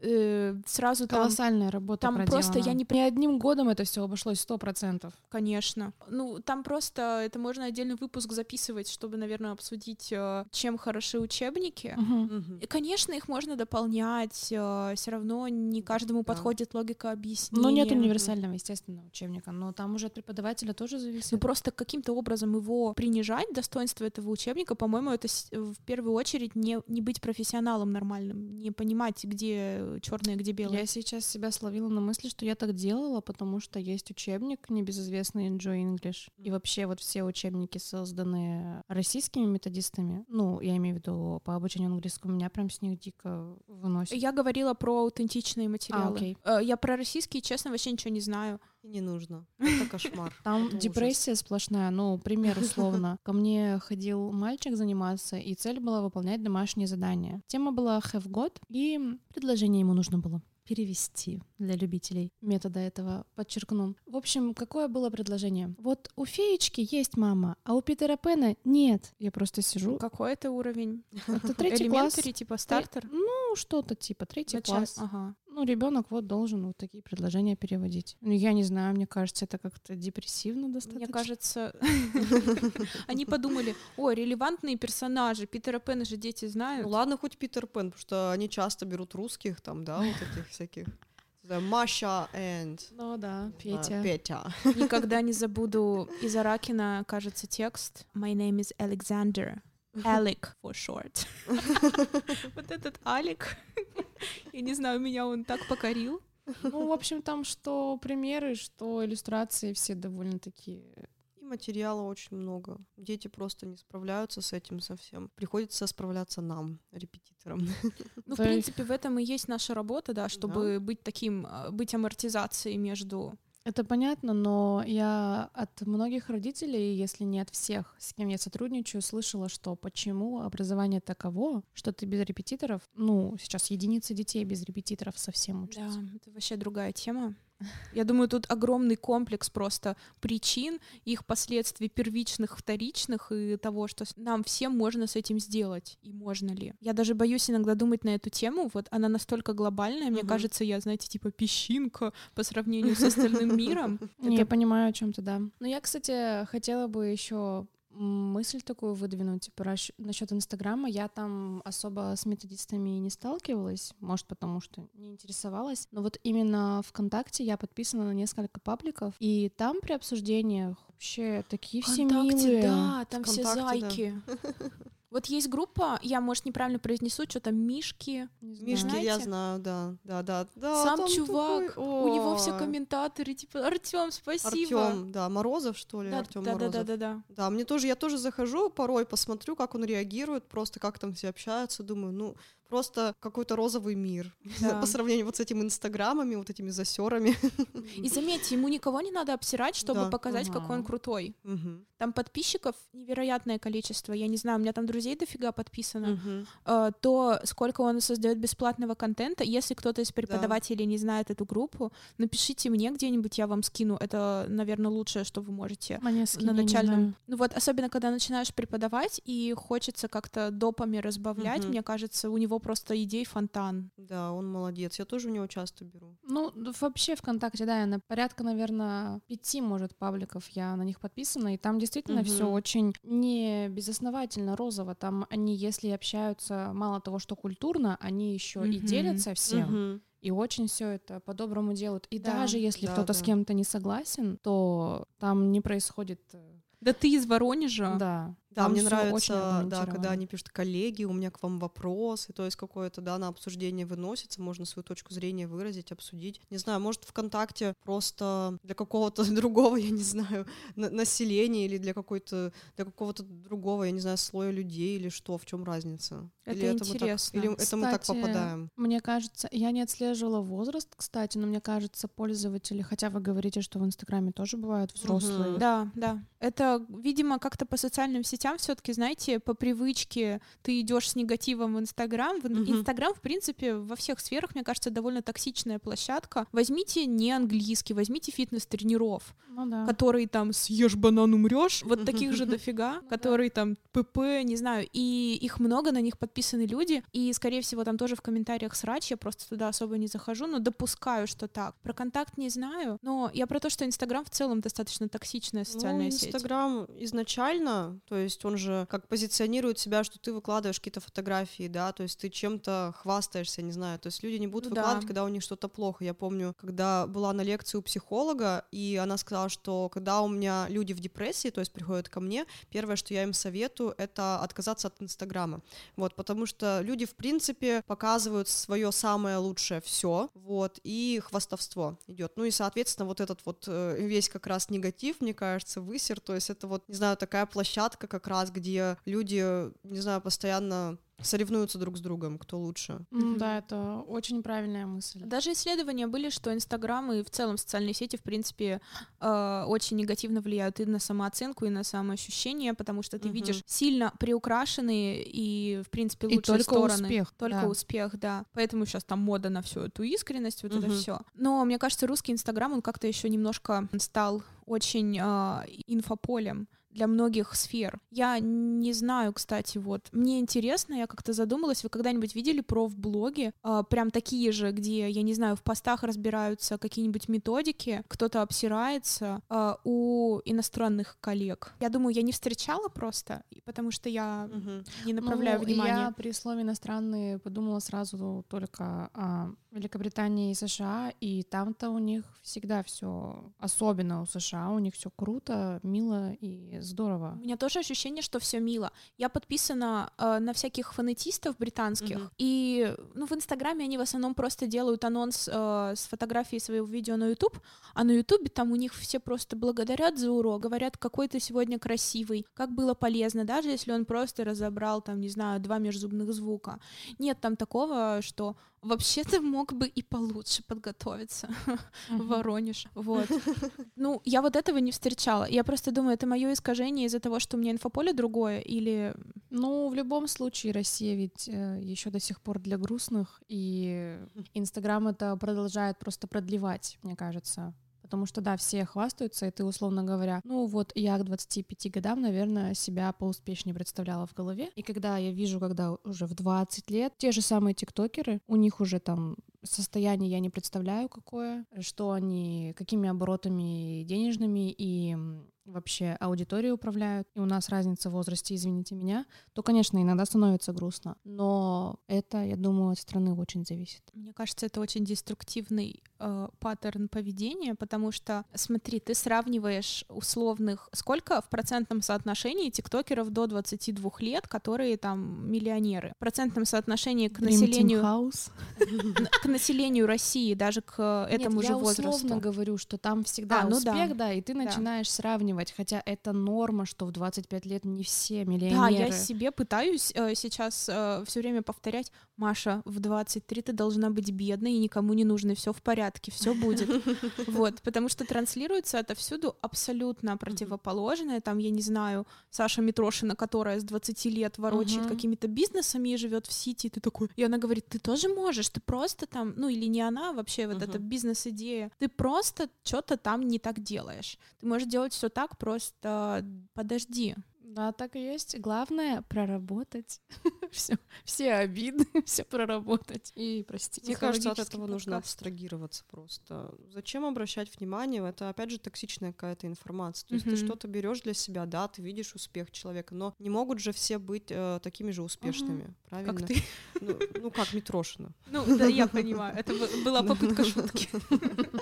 э, сразу там,
Колоссальная работа
там просто я не
Не одним годом это все обошлось сто процентов.
конечно. Ну, там просто это можно отдельный выпуск записывать, чтобы, наверное, обсудить, э, чем хороши учебники.
Мгм.
И, конечно, их можно дополнять, все равно не каждому
Да.
подходит логика объяснения.
Ну, нет универсального, естественно, учебника, но там уже от преподавателя тоже
Ну,
зависит.
просто каким-то образом его принижать, достоинство этого учебника, по-моему, это с- в первую очередь не, не быть профессионалом нормальным, не понимать, где черное, где белое.
Я сейчас себя словила на мысли, что я так делала, потому что есть учебник небезызвестный Enjoy English. И вообще вот все учебники, созданные российскими методистами, ну, я имею в виду по обучению английскому, меня прям с них дико выносит.
Я говорила про аутентичные материалы.
окей.
Э, Я про российские, честно, вообще ничего не знаю.
И не нужно. Это кошмар.
Там
Это ужас.
депрессия сплошная, ну, пример условно. Ко мне ходил мальчик заниматься, и цель была выполнять домашние задания. Тема была have got, и предложение ему нужно было перевести для любителей метода этого, подчеркну. В общем, какое было предложение? Вот у феечки есть мама, а у Питера Пэна нет. Я просто сижу.
Какой это уровень?
Это третий класс.
Типа стартер?
Ну, что-то типа третий класс.
Ага.
Ну, ребенок вот должен вот такие предложения переводить. Ну, я не знаю, мне кажется, это как-то депрессивно достаточно.
Мне кажется, они подумали, о, релевантные персонажи, Питера Пэна же дети
Ну
знают.
ладно, хоть Питер Пен, потому что они часто берут русских там, да, вот этих всяких. Маша and
Ну да, Петя.
Петя.
Никогда не забуду из Аракина, кажется, текст My name is Alexander. Alec for short. Вот этот Алик, я не знаю, меня он так покорил.
Ну, в общем, там что примеры, что иллюстрации все довольно-таки...
И материала очень много. Дети просто не справляются с этим совсем. Приходится справляться нам, репетиторам.
Ну, в принципе, в этом и есть наша работа, да, чтобы быть таким, а, быть амортизацией между
это понятно, но я от многих родителей, если не от всех, с кем я сотрудничаю, слышала, что почему образование таково, что ты без репетиторов, ну, сейчас единицы детей без репетиторов совсем учатся.
Да, это вообще другая тема. Я думаю, тут огромный комплекс просто причин, их последствий первичных, вторичных и того, что нам всем можно с этим сделать и можно ли. Я даже боюсь иногда думать на эту тему, вот она настолько глобальная, мне кажется, я, знаете, типа песчинка по сравнению с остальным миром.
Я понимаю о чем то да. Но я, кстати, хотела бы еще мысль такую выдвинуть, типа, насчет Инстаграма. Я там особо с методистами не сталкивалась, может, потому что не интересовалась. Но вот именно ВКонтакте я подписана на несколько пабликов, и там при обсуждениях вообще такие все милые.
да, там все зайки. Да. Вот есть группа, я, может, неправильно произнесу, что-то Мишки.
Мишки, знаете? я знаю, да, да, да. да
Сам чувак, такой... у него все комментаторы, типа, Артем, спасибо.
Артем, да, Морозов, что ли,
да,
Артем
да,
Морозов.
Да, да, да, да.
Да, мне тоже, я тоже захожу порой, посмотрю, как он реагирует, просто как там все общаются, думаю, ну, просто какой-то розовый мир да. по сравнению вот с этими инстаграмами, вот этими засерами.
И заметьте, ему никого не надо обсирать, чтобы да. показать, ага. какой он крутой.
Угу.
Там подписчиков невероятное количество. Я не знаю, у меня там друзей дофига подписано. Угу. То, сколько он создает бесплатного контента. Если кто-то из преподавателей да. не знает эту группу, напишите мне где-нибудь, я вам скину. Это, наверное, лучшее, что вы можете
мне скини, на начальном.
Ну вот, особенно когда начинаешь преподавать и хочется как-то допами разбавлять, угу. мне кажется, у него просто идей фонтан.
Да, он молодец. Я тоже у него часто беру.
Ну, вообще ВКонтакте, да, я на порядка, наверное, пяти, может, пабликов я на них подписана, и там действительно угу. все очень не безосновательно розово. Там они, если общаются, мало того, что культурно, они еще угу. и делятся всем. Угу. И очень все это по-доброму делают. И да, даже если да, кто-то да. с кем-то не согласен, то там не происходит э,
да ты из Воронежа.
Да.
Да, мне нравится, да, когда они пишут коллеги, у меня к вам вопрос, и то есть какое-то, да, на обсуждение выносится, можно свою точку зрения выразить, обсудить. Не знаю, может, ВКонтакте просто для какого-то другого, я не знаю, населения или для какой-то, для какого-то другого, я не знаю, слоя людей или что, в чем разница?
Это
или
интересно.
Это мы так, или кстати, это мы так попадаем?
Мне кажется, я не отслеживала возраст, кстати, но мне кажется, пользователи, хотя вы говорите, что в Инстаграме тоже бывают взрослые.
Угу. Да, да. Это, видимо, как-то по социальным сетям все-таки, знаете, по привычке ты идешь с негативом в Инстаграм. Инстаграм, в принципе, во всех сферах, мне кажется, довольно токсичная площадка. Возьмите не английский, возьмите фитнес-тренеров,
ну, да.
которые там съешь банан, умрешь. Вот таких же дофига, ну которые там ПП, не знаю, и их много, на них подписаны люди, и, скорее всего, там тоже в комментариях срач, я просто туда особо не захожу, но допускаю, что так. Про контакт не знаю, но я про то, что Инстаграм в целом достаточно токсичная социальная
ну,
сеть.
Инстаграм изначально, то есть он же как позиционирует себя, что ты выкладываешь какие-то фотографии, да, то есть ты чем-то хвастаешься, не знаю, то есть люди не будут ну, выкладывать, да. когда у них что-то плохо. Я помню, когда была на лекции у психолога, и она сказала, что когда у меня люди в депрессии, то есть приходят ко мне, первое, что я им советую, это отказаться от Инстаграма, вот, потому что люди, в принципе, показывают свое самое лучшее все, вот, и хвастовство идет. Ну и, соответственно, вот этот вот э, весь как раз негатив, мне кажется, высер, то есть это вот, не знаю, такая площадка как раз, где люди, не знаю, постоянно соревнуются друг с другом, кто лучше.
Mm, да, это очень правильная мысль.
Даже исследования были, что Инстаграм и в целом социальные сети, в принципе, э, очень негативно влияют и на самооценку, и на самоощущение, потому что ты mm-hmm. видишь сильно приукрашенные и, в принципе, лучшие и
только
стороны.
Успех,
только
да.
успех, да. Поэтому сейчас там мода на всю эту искренность, вот mm-hmm. это все. Но мне кажется, русский Инстаграм, он как-то еще немножко стал очень э, инфополем для многих сфер. Я не знаю, кстати, вот. Мне интересно, я как-то задумалась, вы когда-нибудь видели профблоги, э, прям такие же, где, я не знаю, в постах разбираются какие-нибудь методики, кто-то обсирается э, у иностранных коллег. Я думаю, я не встречала просто, потому что я угу. не направляю
ну,
внимания.
Я при слове иностранные подумала сразу только о Великобритании и США, и там-то у них всегда все, особенно у США, у них все круто, мило и здорово.
У меня тоже ощущение, что все мило. Я подписана э, на всяких фонетистов британских,
Мгм.
и ну, в Инстаграме они в основном просто делают анонс э, с фотографией своего видео на YouTube, а на Ютубе там у них все просто благодарят за урок, говорят, какой ты сегодня красивый, как было полезно, даже если он просто разобрал там, не знаю, два межзубных звука. Нет там такого, что вообще-то мог бы и получше подготовиться в Воронеж. Вот. Ну, я вот этого не встречала. Я просто думаю, это мое искажение из-за того, что у меня инфополе другое, или
Ну, в любом случае, Россия ведь еще до сих пор для грустных, и Инстаграм это продолжает просто продлевать, мне кажется. Потому что, да, все хвастаются, и ты, условно говоря, ну вот я к 25 годам, наверное, себя поуспешнее представляла в голове. И когда я вижу, когда уже в 20 лет, те же самые тиктокеры, у них уже там состояние я не представляю какое, что они, какими оборотами денежными и вообще аудиторией управляют, и у нас разница в возрасте, извините меня, то, конечно, иногда становится грустно. Но это, я думаю, от страны очень зависит.
Мне кажется, это очень деструктивный э, паттерн поведения, потому что, смотри, ты сравниваешь условных... Сколько в процентном соотношении тиктокеров до 22 лет, которые там миллионеры? В процентном соотношении к населению, к населению России, даже к этому
Нет,
же
я
возрасту.
условно говорю, что там всегда
А, ну
успех,
да.
да. и ты
Да.
начинаешь сравнивать, хотя это норма, что в 25 лет не все
Да,
миллионеры.
я себе пытаюсь э, сейчас все время повторять, Маша, в 23 ты должна быть бедной и никому не нужной, все в порядке, все будет. Вот, потому что транслируется отовсюду абсолютно противоположное. Там, я не знаю, Саша Митрошина, которая с 20 лет ворочает какими-то бизнесами и живет в Сити, и ты такой... И она говорит, ты тоже можешь, ты просто там... Ну, или не она, вообще вот эта бизнес-идея. Ты просто что-то там не так делаешь. Ты можешь делать все так, просто подожди.
Да, так и есть. Главное проработать все, все обиды, все проработать и простить.
Мне кажется, от этого нужно абстрагироваться просто. Зачем обращать внимание? Это опять же токсичная какая-то информация. То есть ты что-то берешь для себя, да, ты видишь успех человека, но не могут же все быть э, такими же успешными, правильно?
Как ты.
Ну, ну, как Митрошина.
Ну, да, я понимаю. Это бы- была попытка шутки.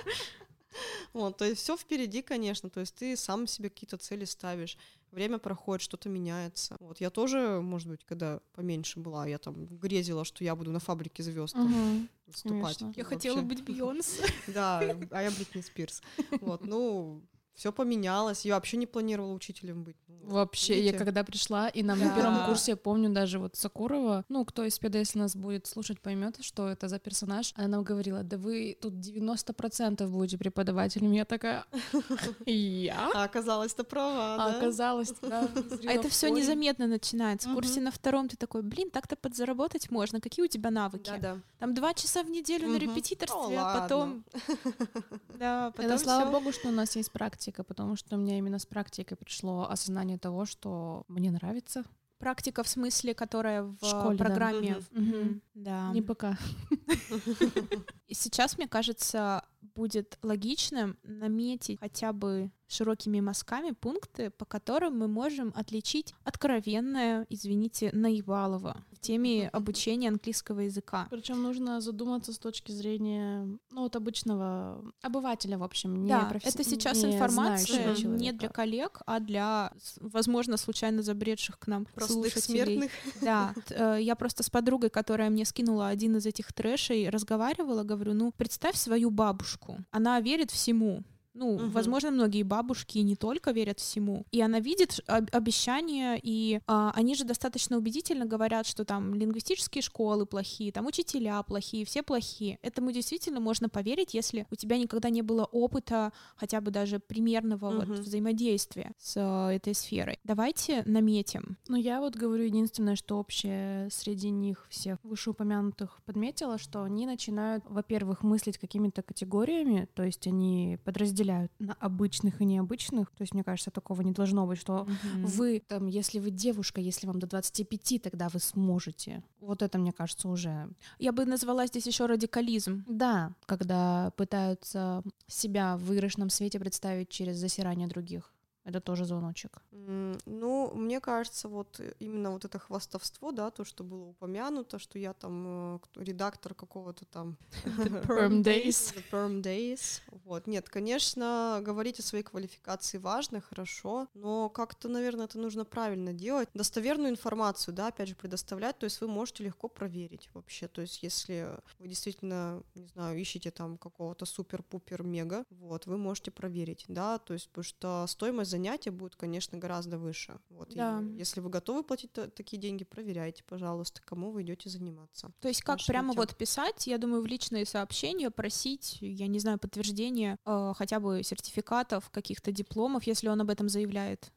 Вот, то есть все впереди, конечно. То есть ты сам себе какие-то цели ставишь. Время проходит, что-то меняется. Вот я тоже, может быть, когда поменьше была, я там грезила, что я буду на фабрике звезд
Мгм.
выступать.
Конечно.
Я
Вообще.
хотела быть Бейонсе.
Да, а я Бритни Спирс. Вот, ну, все поменялось. Я вообще не планировала учителем быть. Ну,
Вообще, я
видите?
когда пришла, и нам на
Да.
первом курсе, я помню даже вот Сакурова, ну, кто из ПДС нас будет слушать, поймет, что это за персонаж, она нам говорила, да вы тут 90% будете преподавателями. Я такая, я?
А оказалось, ты права,
А
да?
оказалось, да.
А это все незаметно начинается. В курсе на втором ты такой, блин, так-то подзаработать можно. Какие у тебя навыки? Там два часа в неделю на репетиторстве,
Ну,
а
ладно.
потом... Да, потом
Это слава богу, что у нас есть практика, потому что у меня именно с практикой пришло осознание того, что мне нравится.
Практика в смысле, которая в
В школе, да.
программе.
Мгм.
Мгм. Да.
Не пока.
И сейчас, мне кажется, будет логичным наметить хотя бы широкими мазками пункты, по которым мы можем отличить откровенное, извините, наебалово в теме обучения английского языка.
Причем нужно задуматься с точки зрения, ну, вот обычного обывателя, в общем, не
да,
професси-
это сейчас
не
информация не для коллег, а для, возможно, случайно забредших к нам
Простых
слушателей.
смертных.
Да, э, я просто с подругой, которая мне скинула один из этих трэшей, разговаривала, говорю, ну, представь свою бабушку. Она верит всему. Ну,
Мгм.
возможно, многие бабушки не только верят всему. И она видит обещания, и а, они же достаточно убедительно говорят, что там лингвистические школы плохие, там учителя плохие, все плохие. Этому действительно можно поверить, если у тебя никогда не было опыта хотя бы даже примерного вот
Мгм.
взаимодействия с э, этой сферой. Давайте наметим.
Ну, я вот говорю единственное, что общее среди них всех вышеупомянутых подметила, что они начинают, во-первых, мыслить какими-то категориями, то есть они подразделяют на обычных и необычных. То есть, мне кажется, такого не должно быть, что вы, там, если вы девушка, если вам до 25, тогда вы сможете. Вот это, мне кажется, уже...
Я бы назвала здесь еще радикализм.
Да, когда пытаются себя в выигрышном свете представить через засирание других. Это тоже звоночек.
Ну, мне кажется, вот э, именно вот это хвастовство, да, то, что было упомянуто, что я там э, кто- редактор какого-то там
Perm Days.
The Perm Days. Вот. Нет, конечно, говорить о своей квалификации важно, хорошо, но как-то, наверное, это нужно правильно делать. Достоверную информацию, да, опять же, предоставлять, то есть вы можете легко проверить вообще. То есть если вы действительно, не знаю, ищете там какого-то супер-пупер мега, вот, вы можете проверить, да, то есть потому что стоимость занятия будет, конечно, гораздо выше. Вот, и
Да.
если вы готовы платить та- такие деньги, проверяйте, пожалуйста, кому вы идете заниматься.
То есть как прямо вот писать, я думаю, в личные сообщения просить, я не знаю, подтверждение э, хотя бы сертификатов, каких-то дипломов, если он об этом заявляет.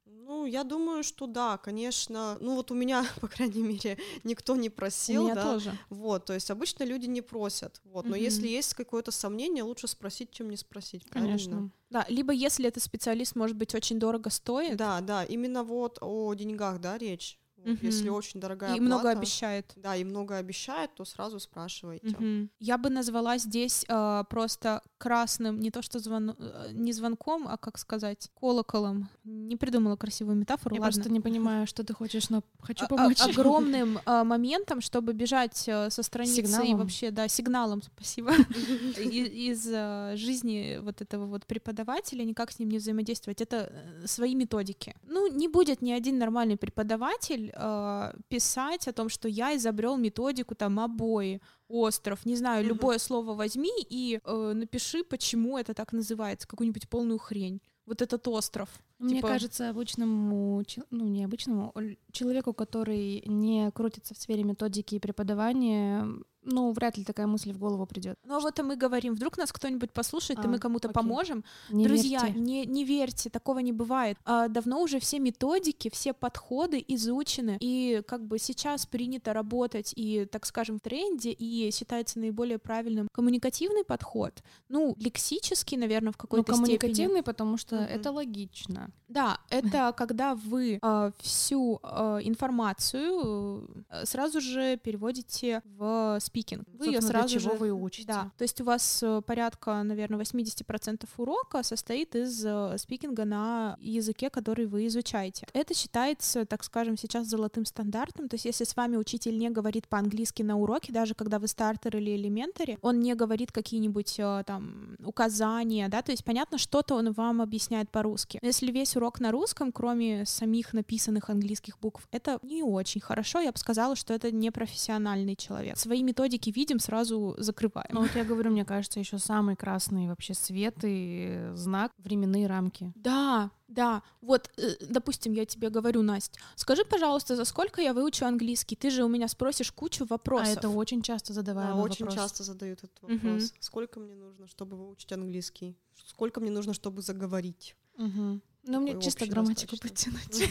Ну, я думаю, что да, конечно. Ну, вот у меня, по крайней мере, никто не просил,
У меня
да.
тоже.
Вот, то есть обычно люди не просят. Вот, но
Мгм.
если есть какое-то сомнение, лучше спросить, чем не спросить. правильно?
Конечно.
Да, либо если этот специалист, может быть, очень дорого стоит
Да, да, именно вот о деньгах, да, речь. Вот,
Мгм.
Если очень дорогая
и много
плата,
обещает.
Да, и много обещает, то сразу спрашивайте.
Мгм. Я бы назвала здесь э, просто красным, не то что звон... э, не звонком, а как сказать, колоколом. Не придумала красивую метафору,
Я
ладно.
просто не понимаю, что ты хочешь, но хочу
А- а-
помочь.
огромным а, моментом, чтобы бежать э, со страницы и
Сигналом?
вообще, да, сигналом, спасибо, и- из э, жизни вот этого вот преподавателя, никак с ним не взаимодействовать. Это э, свои методики. Ну, не будет ни один нормальный преподаватель э, писать о том, что я изобрел методику там обои, остров, не знаю,
Мгм.
любое слово возьми и э, напиши, почему это так называется, какую-нибудь полную хрень. Вот этот остров.
Мне
Типа-
кажется, обычному, ну не обычному, человеку, который не крутится в сфере методики и преподавания, ну вряд ли такая мысль в голову придет.
Ну, а вот и мы говорим, вдруг нас кто-нибудь послушает, и
А,
мы кому-то
окей.
поможем.
Не
Друзья,
верьте.
Не, не верьте, такого не бывает. А, давно уже все методики, все подходы изучены, и как бы сейчас принято работать и, так скажем, в тренде, и считается наиболее правильным коммуникативный подход. Ну, лексический, наверное, в
Ну,
какой-то степени.
коммуникативный, потому что
Мгм.
это логично.
Да, это когда вы а, всю а, информацию э, сразу же переводите в спикинг. Вы ее
Собственно, для
сразу
чего
же...
вы учите.
Да, то есть у вас э, порядка, наверное, 80% урока состоит из э, спикинга на языке, который вы изучаете. Это считается, так скажем, сейчас золотым стандартом. То есть если с вами учитель не говорит по-английски на уроке, даже когда вы стартер или элементаре, он не говорит какие-нибудь э, там указания, да, то есть понятно, что-то он вам объясняет по-русски. Если весь урок на русском, кроме самих написанных английских букв, это не очень хорошо. Я бы сказала, что это не профессиональный человек. Свои методики видим, сразу закрываем.
Ну вот я говорю, мне кажется, еще самый красный вообще свет и знак временные рамки.
Да, да. Вот, э, допустим, я тебе говорю, Настя, скажи, пожалуйста, за сколько я выучу английский? Ты же у меня спросишь кучу вопросов.
А это очень часто
Да,
задаваемый
очень
вопрос.
часто задают этот вопрос. Сколько мне нужно, чтобы выучить английский? Сколько мне нужно, чтобы заговорить?
Мгм. Ну, мне чисто грамматику подтянуть.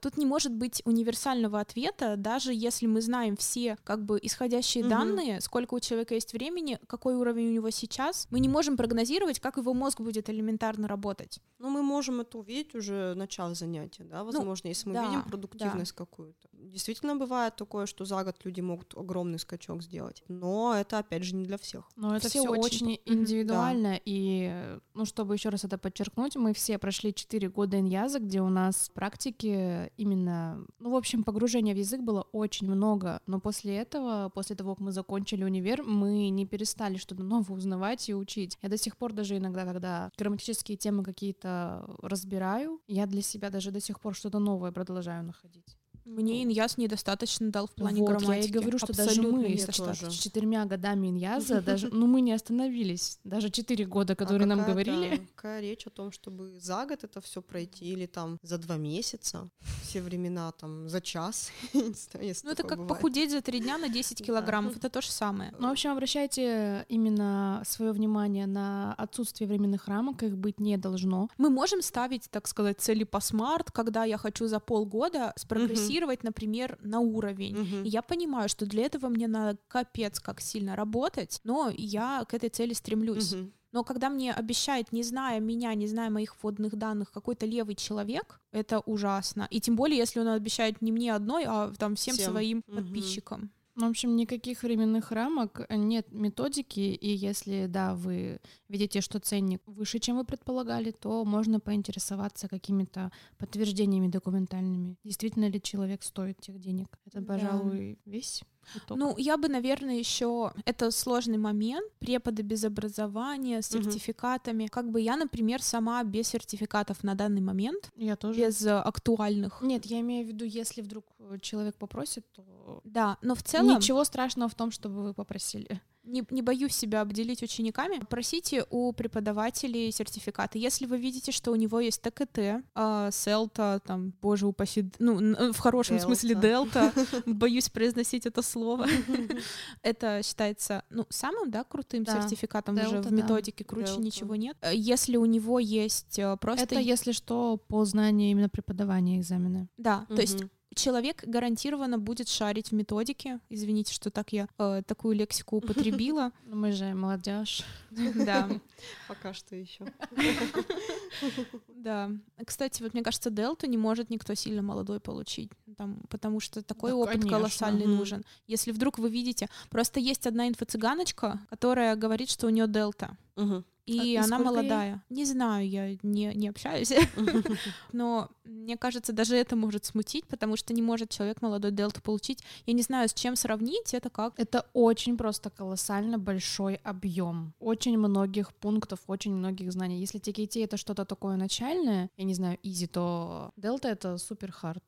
Тут не может быть универсального ответа, даже если мы знаем все как бы исходящие
Мгм.
данные, сколько у человека есть времени, какой уровень у него сейчас. Мы не можем прогнозировать, как его мозг будет элементарно работать.
Ну, мы можем это увидеть уже начав занятия, да, возможно, если мы
да,
видим продуктивность какую-то. Действительно бывает такое, что за год люди могут огромный скачок сделать, но это, опять же, не для всех.
Но это
Все
все
очень
очень, индивидуально. И, э, ну, чтобы еще раз это подчеркнуть, мы все прошли 4 года иньяза, где у нас практики именно, ну, в общем, погружения в язык было очень много. Но после этого, после того, как мы закончили универ, мы не перестали что-то новое узнавать и учить. Я до сих пор даже иногда, когда грамматические темы какие-то разбираю, я для себя даже до сих пор что-то новое продолжаю находить.
Мне иньяс недостаточно дал в плане
Вот,
грамматики.
я и говорю, что даже
Абсолютно
мы
недостаточно.
с четырьмя годами иньяза, даже, ну, мы не остановились. Даже четыре года, которые
А
нам
какая,
говорили.
да, какая речь о том, чтобы за год это все пройти или там за два месяца, все времена там за час,
Ну, это как
бывает.
похудеть за три дня на 10
Да.
килограммов. Это то же самое.
Ну, в общем, обращайте именно свое внимание на отсутствие временных рамок, их быть не должно.
Мы можем ставить, так сказать, цели по смарт, когда я хочу за полгода спрогрессировать, например, на уровень. И я понимаю, что для этого мне надо капец как сильно работать, но я к этой цели стремлюсь.
Мгм.
Но когда мне обещает, не зная меня, не зная моих вводных данных, какой-то левый человек, это ужасно. И тем более, если он обещает не мне одной, а там всем,
Всем.
своим
Мгм.
подписчикам.
Ну, в общем, никаких временных рамок, нет методики, и если, да, вы видите, что ценник выше, чем вы предполагали, то можно поинтересоваться какими-то подтверждениями документальными. Действительно ли человек стоит тех денег? Это, пожалуй, да. весь итог.
Ну, я бы, наверное, еще это сложный момент. Преподы без образования, с сертификатами. Угу. Как бы я, например, сама без сертификатов на данный момент.
Я тоже.
Без э, актуальных.
Нет, я имею в виду, если вдруг э, человек попросит, то.
Да, но в целом.
Ничего страшного в том, чтобы вы попросили
не, не боюсь себя обделить учениками, просите у преподавателей сертификаты. Если вы видите, что у него есть ТКТ, э, селта, там, боже упаси, ну, в хорошем Delta. смысле дельта, боюсь произносить это слово, это считается, ну, самым, да, крутым сертификатом уже в методике, круче ничего нет. Э, если у него есть э, просто...
Это, если что, по знанию именно преподавания экзамена.
Да, то есть человек гарантированно будет шарить в методике. Извините, что так я э, такую лексику употребила.
Мы же молодежь.
Да.
Пока что еще.
Да. Кстати, вот мне кажется, дельту не может никто сильно молодой получить, там, потому что такой опыт колоссальный нужен. Если вдруг вы видите, просто есть одна инфо-цыганочка, которая говорит, что у нее дельта. И а, она молодая. Ей? Не знаю, я не, не общаюсь. Но мне кажется, даже это может смутить, потому что не может человек молодой дельту получить. Я не знаю, с чем сравнить, это как?
Это очень просто колоссально большой объем. Очень многих пунктов, очень многих знаний. Если TKT это что-то такое начальное, я не знаю, easy, то дельта это супер хард.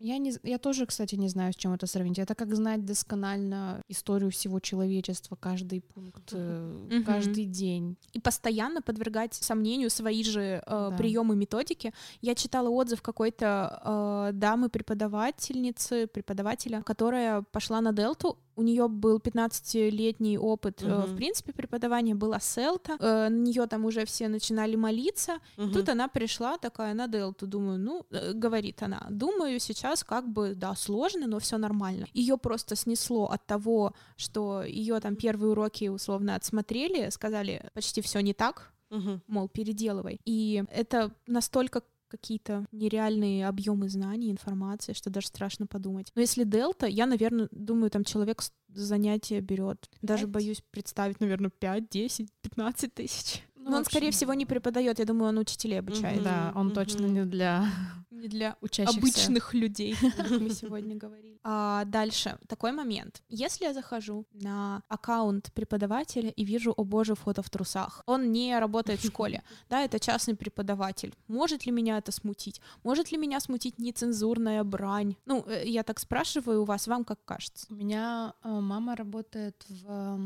Я, не, я тоже, кстати, не знаю, с чем это сравнить. Это как знать досконально историю всего человечества, каждый пункт, mm-hmm. каждый день.
И постоянно подвергать сомнению свои же э, да. приемы методики. Я читала отзыв какой-то э, дамы-преподавательницы, преподавателя, которая пошла на Дельту, у нее был 15-летний опыт, uh-huh. в принципе, преподавания была селта, э, на нее там уже все начинали молиться. Uh-huh. Тут она пришла такая на Делту, думаю, ну, э, говорит она, думаю, сейчас как бы, да, сложно, но все нормально. Ее просто снесло от того, что ее там первые уроки условно отсмотрели, сказали, почти все не так, uh-huh. мол, переделывай. И это настолько какие-то нереальные объемы знаний, информации, что даже страшно подумать. Но если дельта, я, наверное, думаю, там человек занятия берет. Даже боюсь представить, наверное, 5, 10, 15 тысяч. Ну, Но он, скорее всего, не преподает. Я думаю, он учителей обучает.
Да, он точно не для
не для учащихся. обычных людей, как мы сегодня говорили. А дальше такой момент. Если я захожу на аккаунт преподавателя и вижу, о боже, фото в трусах, он не работает в школе, да, это частный преподаватель. Может ли меня это смутить? Может ли меня смутить нецензурная брань? Ну, э, я так спрашиваю у вас, вам как кажется?
У меня э, мама работает в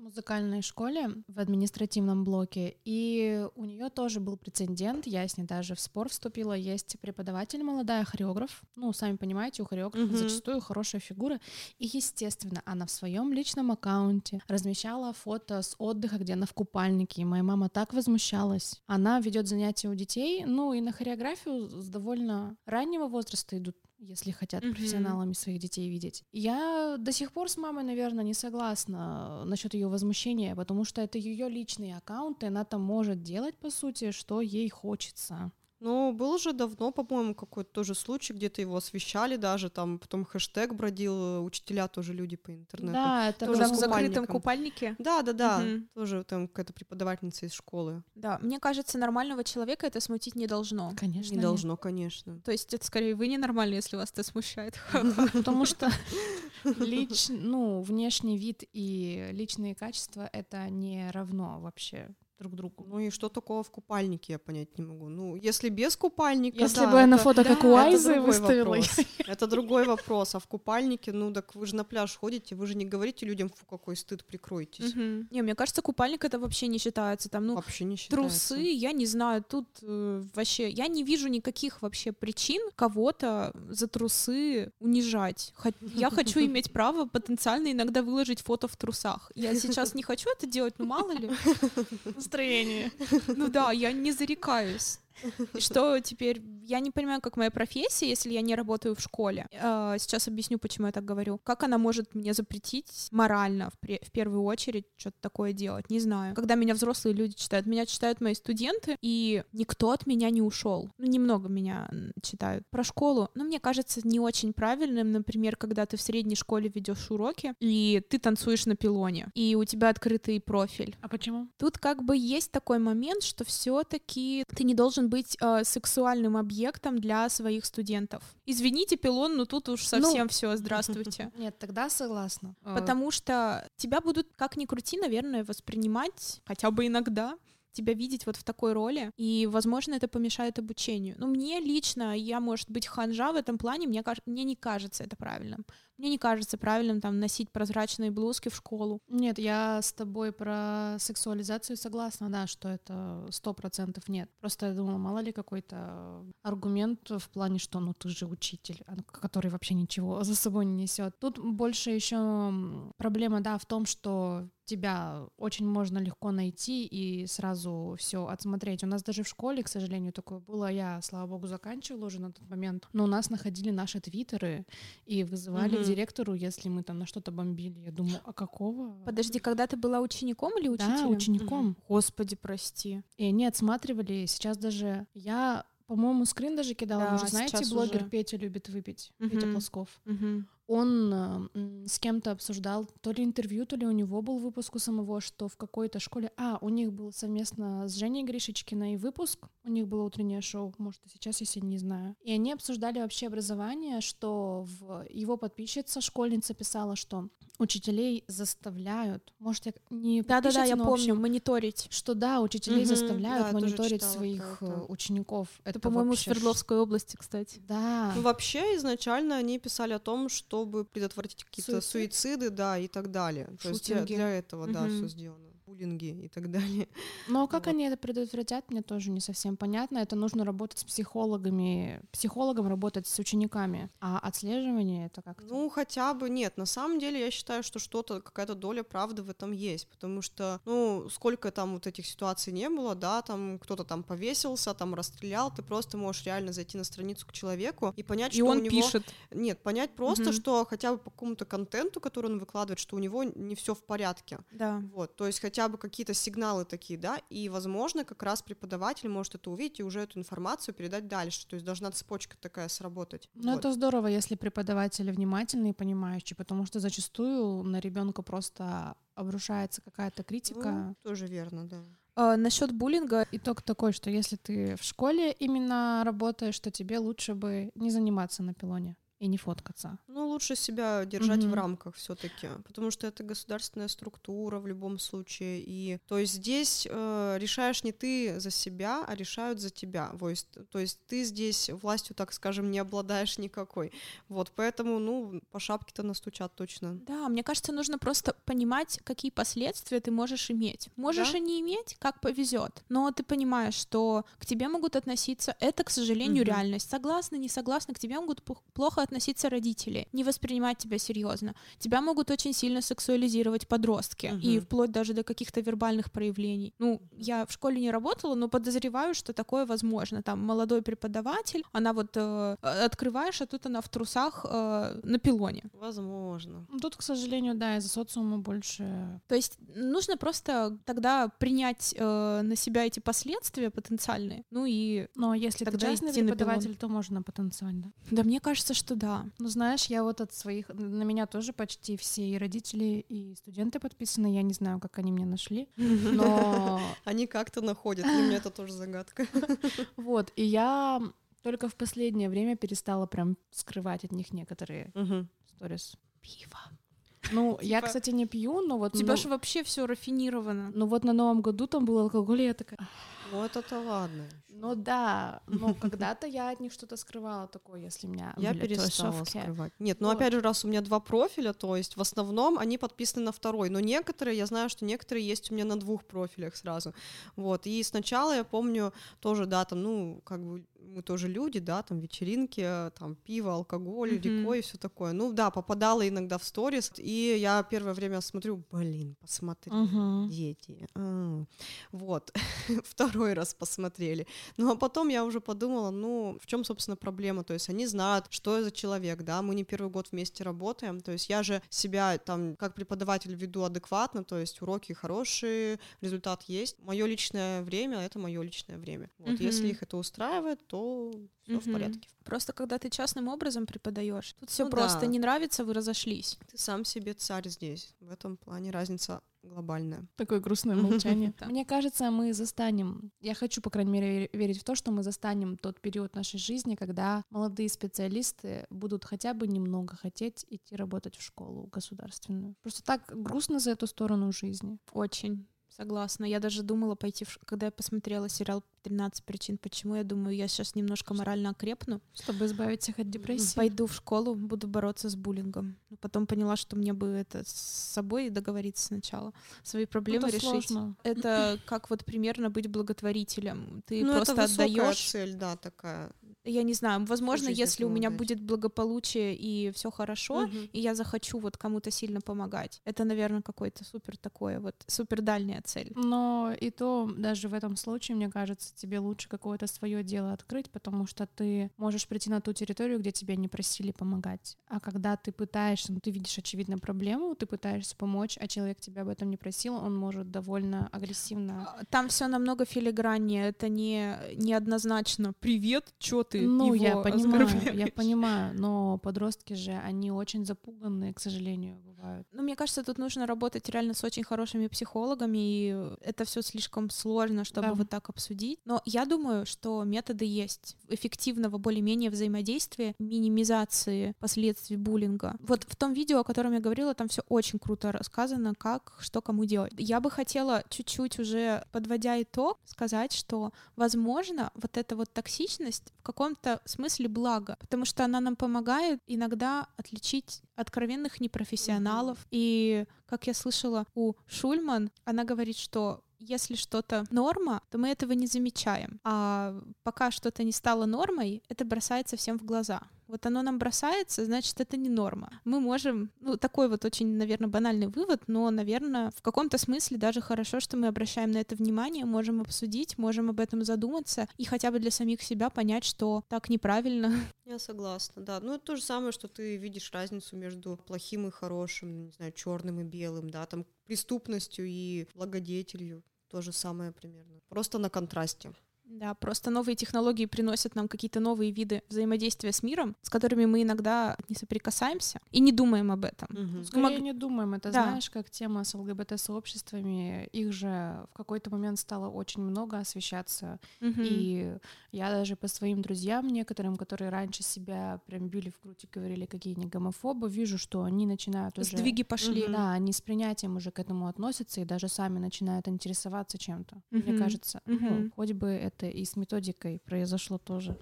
музыкальной школе в административном блоке, и у нее тоже был прецедент, я с ней даже в спор вступила, есть преподаватель молодая, хореограф, ну, сами понимаете, у хореографа mm-hmm. зачастую хорошая фигура, и, естественно, она в своем личном аккаунте размещала фото с отдыха, где она в купальнике, и моя мама так возмущалась. Она ведет занятия у детей, ну, и на хореографию с довольно раннего возраста идут если хотят mm-hmm. профессионалами своих детей видеть. Я до сих пор с мамой, наверное, не согласна насчет ее возмущения, потому что это ее личный аккаунт, и она там может делать, по сути, что ей хочется.
Ну, был же давно, по-моему, какой-то тоже случай, где-то его освещали даже, там потом хэштег бродил, учителя тоже люди по интернету.
Да, это тоже в закрытом купальнике.
Да, да, да, угу. тоже там какая-то преподавательница из школы.
Да, мне кажется, нормального человека это смутить не должно.
Конечно.
Не нет. должно, конечно.
То есть это скорее вы ненормальный, если вас это смущает.
Потому что лич, ну, внешний вид и личные качества это не равно вообще друг другу.
Ну и что такого в купальнике, я понять не могу. Ну, если без купальника,
Если
да,
бы я на фото как у Айзы выставила.
Это другой вопрос. А в купальнике, ну так вы же на пляж ходите, вы же не говорите людям, фу, какой стыд, прикройтесь.
Не, мне кажется, купальник это вообще не считается. Там, ну,
вообще не
считается. Трусы, я не знаю, тут э, вообще, я не вижу никаких вообще причин кого-то за трусы унижать. Я хочу иметь право потенциально иногда выложить фото в трусах. Я сейчас не хочу это делать, но мало ли
настроение.
Ну да, я не зарекаюсь. Что теперь... Я не понимаю, как моя профессия, если я не работаю в школе. Э, сейчас объясню, почему я так говорю. Как она может мне запретить морально, в первую очередь, что-то такое делать? Не знаю. Когда меня взрослые люди читают, меня читают мои студенты, и никто от меня не ушел. Ну, немного меня читают. Про школу, ну, мне кажется, не очень правильным, например, когда ты в средней школе ведешь уроки, и ты танцуешь на пилоне, и у тебя открытый профиль.
А почему?
Тут как бы есть такой момент, что все-таки ты не должен быть э, сексуальным объектом для своих студентов. Извините, пилон, но тут уж совсем все, здравствуйте.
Нет, тогда согласна. Э,
Потому что тебя будут, как ни крути, наверное, воспринимать хотя бы иногда тебя видеть вот в такой роли, и, возможно, это помешает обучению. Но мне лично, я, может быть, ханжа в этом плане, мне, мне не кажется это правильным. Мне не кажется правильным там носить прозрачные блузки в школу.
Нет, я с тобой про сексуализацию согласна, да, что это сто процентов нет. Просто я думала, мало ли какой-то аргумент в плане, что ну ты же учитель, а, который вообще ничего за собой не несет. Тут больше еще проблема, да, в том, что тебя очень можно легко найти и сразу все отсмотреть. У нас даже в школе, к сожалению, такое было. Я, слава богу, заканчивала уже на тот момент. Но у нас находили наши твиттеры и вызывали
Мгм.
Директору, если мы там на что-то бомбили. Я думаю, а какого?
Подожди, когда ты была учеником или учителем?
Да, учеником.
Господи, прости.
И они отсматривали. Сейчас даже я, по-моему, скрин даже кидала.
Да,
Вы же знаете, блогер
уже.
Петя любит выпить. Петя
Мгм.
Плосков.
Мгм.
Он э, с кем-то обсуждал, то ли интервью, то ли у него был выпуск у самого, что в какой-то школе... А, у них был совместно с Женей Гришечкиной выпуск, у них было утреннее шоу, может, и сейчас, если не знаю. И они обсуждали вообще образование, что в его подписчица, школьница, писала, что учителей заставляют, может, я не
Да-да-да, я
в
помню,
общем,
мониторить.
что да, учителей
Мгм,
заставляют
да,
мониторить
читала
своих
про это.
э, учеников. Это,
Это, по-моему, в
вообще ш-
Свердловской области, кстати.
Да.
Вообще, изначально они писали о том, чтобы предотвратить какие-то
Суицид?
суициды, да, и так далее. То есть для,
Шутинги.
для этого, да,
Мгм.
все сделано. Буллинги и так далее.
Но как
Вот.
они это предотвратят, мне тоже не совсем понятно. Это нужно работать с психологами, психологом работать с учениками. А отслеживание это как-то...
Ну, хотя бы нет. На самом деле, я считаю, что что-то, какая-то доля правды в этом есть. Потому что, ну, сколько там вот этих ситуаций не было, да, там кто-то там повесился, там расстрелял, ты просто можешь реально зайти на страницу к человеку и понять,
И
что
он
у него...
пишет.
Нет, понять просто,
Мгм.
что хотя бы по какому-то контенту, который он выкладывает, что у него не все в порядке.
Да.
Вот, то есть хотя бы какие-то сигналы такие, да, и, возможно, как раз преподаватель может это увидеть и уже эту информацию передать дальше, то есть должна цепочка такая сработать.
Ну,
Вот.
это здорово, если преподаватели внимательные и понимающие, потому что зачастую на ребенка просто обрушается какая-то критика.
Ну, тоже верно, да.
А, насчет буллинга,
Итог такой, что если ты в школе именно работаешь, то тебе лучше бы не заниматься на пилоне и не фоткаться.
Ну, лучше себя держать в
Мгм.
рамках все-таки, потому что это государственная структура в любом случае. И то есть здесь э, решаешь не ты за себя, а решают за тебя. То есть, то есть ты здесь властью, так скажем, не обладаешь никакой. Вот, поэтому, ну, по шапке-то настучат точно.
да, мне кажется, нужно просто понимать, какие последствия ты можешь иметь. Можешь
Да.
и не иметь, как повезет. Но ты понимаешь, что к тебе могут относиться, это, к сожалению,
Мгм.
реальность. Согласна, не согласна, к тебе могут плохо относиться родители, не воспринимать тебя серьезно. Тебя могут очень сильно сексуализировать подростки, и
Мгм.
вплоть даже до каких-то вербальных проявлений. Ну, я в школе не работала, но подозреваю, что такое возможно. Там молодой преподаватель, она вот э, открываешь, а тут она в трусах э, на пилоне.
Возможно.
Ну, Тут, к сожалению, да, из-за социума больше...
То есть нужно просто тогда принять э, на себя эти последствия потенциальные. Ну и
Но если
Тогда
ты частный преподаватель, то можно потанцевать, да?
да, мне кажется, что да.
Ну, знаешь, я вот от своих... На меня тоже почти все и родители, и студенты подписаны. Я не знаю, как они меня нашли. Но
Они как-то находят, для меня это тоже загадка.
вот, и я только в последнее время перестала прям скрывать от них некоторые сторис.
Пиво.
Ну, я,
Типа,
кстати, не пью, но вот...
У тебя
ну,
же вообще все рафинировано.
ну вот на Новом году там был алкоголь, и я такая...
Ну, это-то ладно.
Ну да, но когда-то я от них что-то скрывала такое, если меня
Я перестала скрывать. Нет, ну опять же, раз у меня два профиля, то есть в основном они подписаны на второй, но некоторые, я знаю, что некоторые есть у меня на двух профилях сразу. Вот, и сначала я помню тоже, да, там, ну, как бы мы тоже люди, да, там вечеринки, там пиво, алкоголь,
Мгм.
рекой и все такое. Ну да, попадала иногда в сторис, и я первое время смотрю, блин, посмотри,
Мгм.
дети. а». Вот, второй раз посмотрели. Ну а потом я уже подумала, ну в чем, собственно, проблема? То есть они знают, что я за человек, да, мы не первый год вместе работаем, то есть я же себя там как преподаватель веду адекватно, то есть уроки хорошие, результат есть. Мое личное время это мое личное время. Вот, если
Мгм.
их это устраивает, то все в
Мгм.
порядке.
Просто когда ты частным образом преподаешь, тут все
Ну
просто
да.
не нравится, вы разошлись.
Ты сам себе царь здесь. В этом плане разница глобальная.
Такое грустное молчание. Мне кажется, мы застанем, я хочу, по крайней мере, вер- верить в то, что мы застанем тот период нашей жизни, когда молодые специалисты будут хотя бы немного хотеть идти работать в школу государственную. Просто так грустно за эту сторону жизни.
Очень согласна. Я даже думала пойти, в когда я посмотрела сериал «13 причин почему», я думаю, я сейчас немножко морально окрепну,
Чтобы избавить их от депрессии.
пойду в школу, буду бороться с буллингом. Но Потом поняла, что мне бы это с собой договориться сначала, свои проблемы
Ну, Это
решить.
сложно.
Это как вот примерно быть благотворителем. Ты
ну,
просто
это высокая
отдаешь.
цель, да, такая.
Я не знаю, возможно,
жизнь
если у меня будет благополучие и все хорошо,
Мгм.
и я захочу вот кому-то сильно помогать. Это, наверное, какой-то супер такое вот супер дальняя цель.
Но и то, даже в этом случае, мне кажется, тебе лучше какое-то свое дело открыть, потому что ты можешь прийти на ту территорию, где тебя не просили помогать. А когда ты пытаешься, ну ты видишь очевидно проблему, ты пытаешься помочь, а человек тебя об этом не просил, он может довольно агрессивно.
А, Там все намного филиграннее, это не неоднозначно. Привет, чё ты?
Ну, я
его
понимаю, я
оскорбляешь?»
понимаю, но подростки же, они очень запуганные, к сожалению, бывают.
Ну, мне кажется, тут нужно работать реально с очень хорошими психологами, и это все слишком сложно, чтобы
Да.
вот так обсудить. Но я думаю, что методы есть эффективного более-менее взаимодействия, минимизации последствий буллинга. Вот в том видео, о котором я говорила, там все очень круто рассказано, как, что кому делать. Я бы хотела чуть-чуть уже, подводя итог, сказать, что, возможно, вот эта вот токсичность в каком-то смысле благо, потому что она нам помогает иногда отличить откровенных непрофессионалов. И, как я слышала у Шульман, она говорит, что если что-то норма, то мы этого не замечаем. А пока что-то не стало нормой, это бросается всем в глаза. Вот оно нам бросается, значит, это не норма. Мы можем, ну, такой вот очень, наверное, банальный вывод, но, наверное, в каком-то смысле даже хорошо, что мы обращаем на это внимание, можем обсудить, можем об этом задуматься и хотя бы для самих себя понять, что так неправильно.
Я согласна, да. Ну, это то же самое, что ты видишь разницу между плохим и хорошим, не знаю, черным и белым, да, там, преступностью и благодетелью. То же самое примерно. Просто на контрасте.
Да, просто новые технологии приносят нам какие-то новые виды взаимодействия с миром, с которыми мы иногда не соприкасаемся и не думаем об этом.
Мгм.
Скорее
Мог-
не думаем, это
Да.
знаешь, как тема с ЛГБТ-сообществами, их же в какой-то момент стало очень много освещаться,
Мгм.
и я даже по своим друзьям некоторым, которые раньше себя прям били в грудь и говорили, какие они гомофобы, вижу, что они начинают уже...
Сдвиги пошли.
Мгм.
Да, они с принятием уже к этому относятся и даже сами начинают интересоваться чем-то. Мне
Мгм.
кажется, ну,
Мгм.
хоть бы это и с методикой произошло тоже.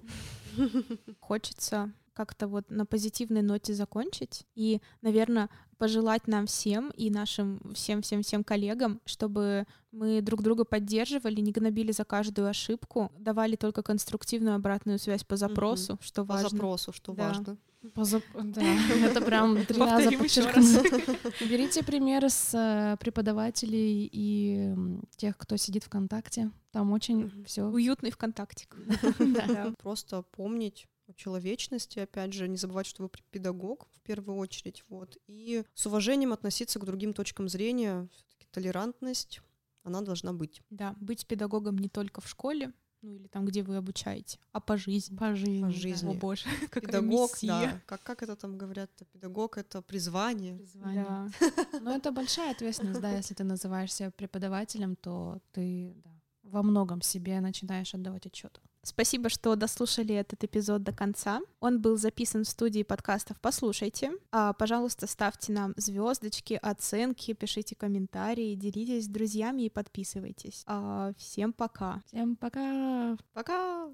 Хочется как-то вот на позитивной ноте закончить и, наверное, пожелать нам всем и нашим всем-всем-всем коллегам, чтобы мы друг друга поддерживали, не гнобили за каждую ошибку, давали только конструктивную обратную связь по запросу, что
По
важно.
запросу, что
Да.
важно.
Позап- Да, это прям три раза. Берите примеры с э, преподавателей и тех, кто сидит ВКонтакте. Там очень все.
Уютный ВКонтактик.
Просто помнить человечности, опять же, не забывать, что вы педагог в первую очередь, вот, и с уважением относиться к другим точкам зрения, все-таки толерантность, она должна быть.
Да, быть педагогом не только в школе, ну или там, где вы обучаете, а по жизни.
По жизни.
По жизни.
О боже, какая
Педагог, да, как, как это там говорят, педагог — это призвание.
Призвание.
Да.
Но это большая ответственность, да, если ты называешь себя преподавателем, то ты да, во многом себе начинаешь отдавать отчет.
Спасибо, что дослушали этот эпизод до конца. Он был записан в студии подкастов «Послушайте». А, пожалуйста, ставьте нам звездочки, оценки, пишите комментарии, делитесь с друзьями и подписывайтесь. А, всем пока!
Всем пока!
Пока!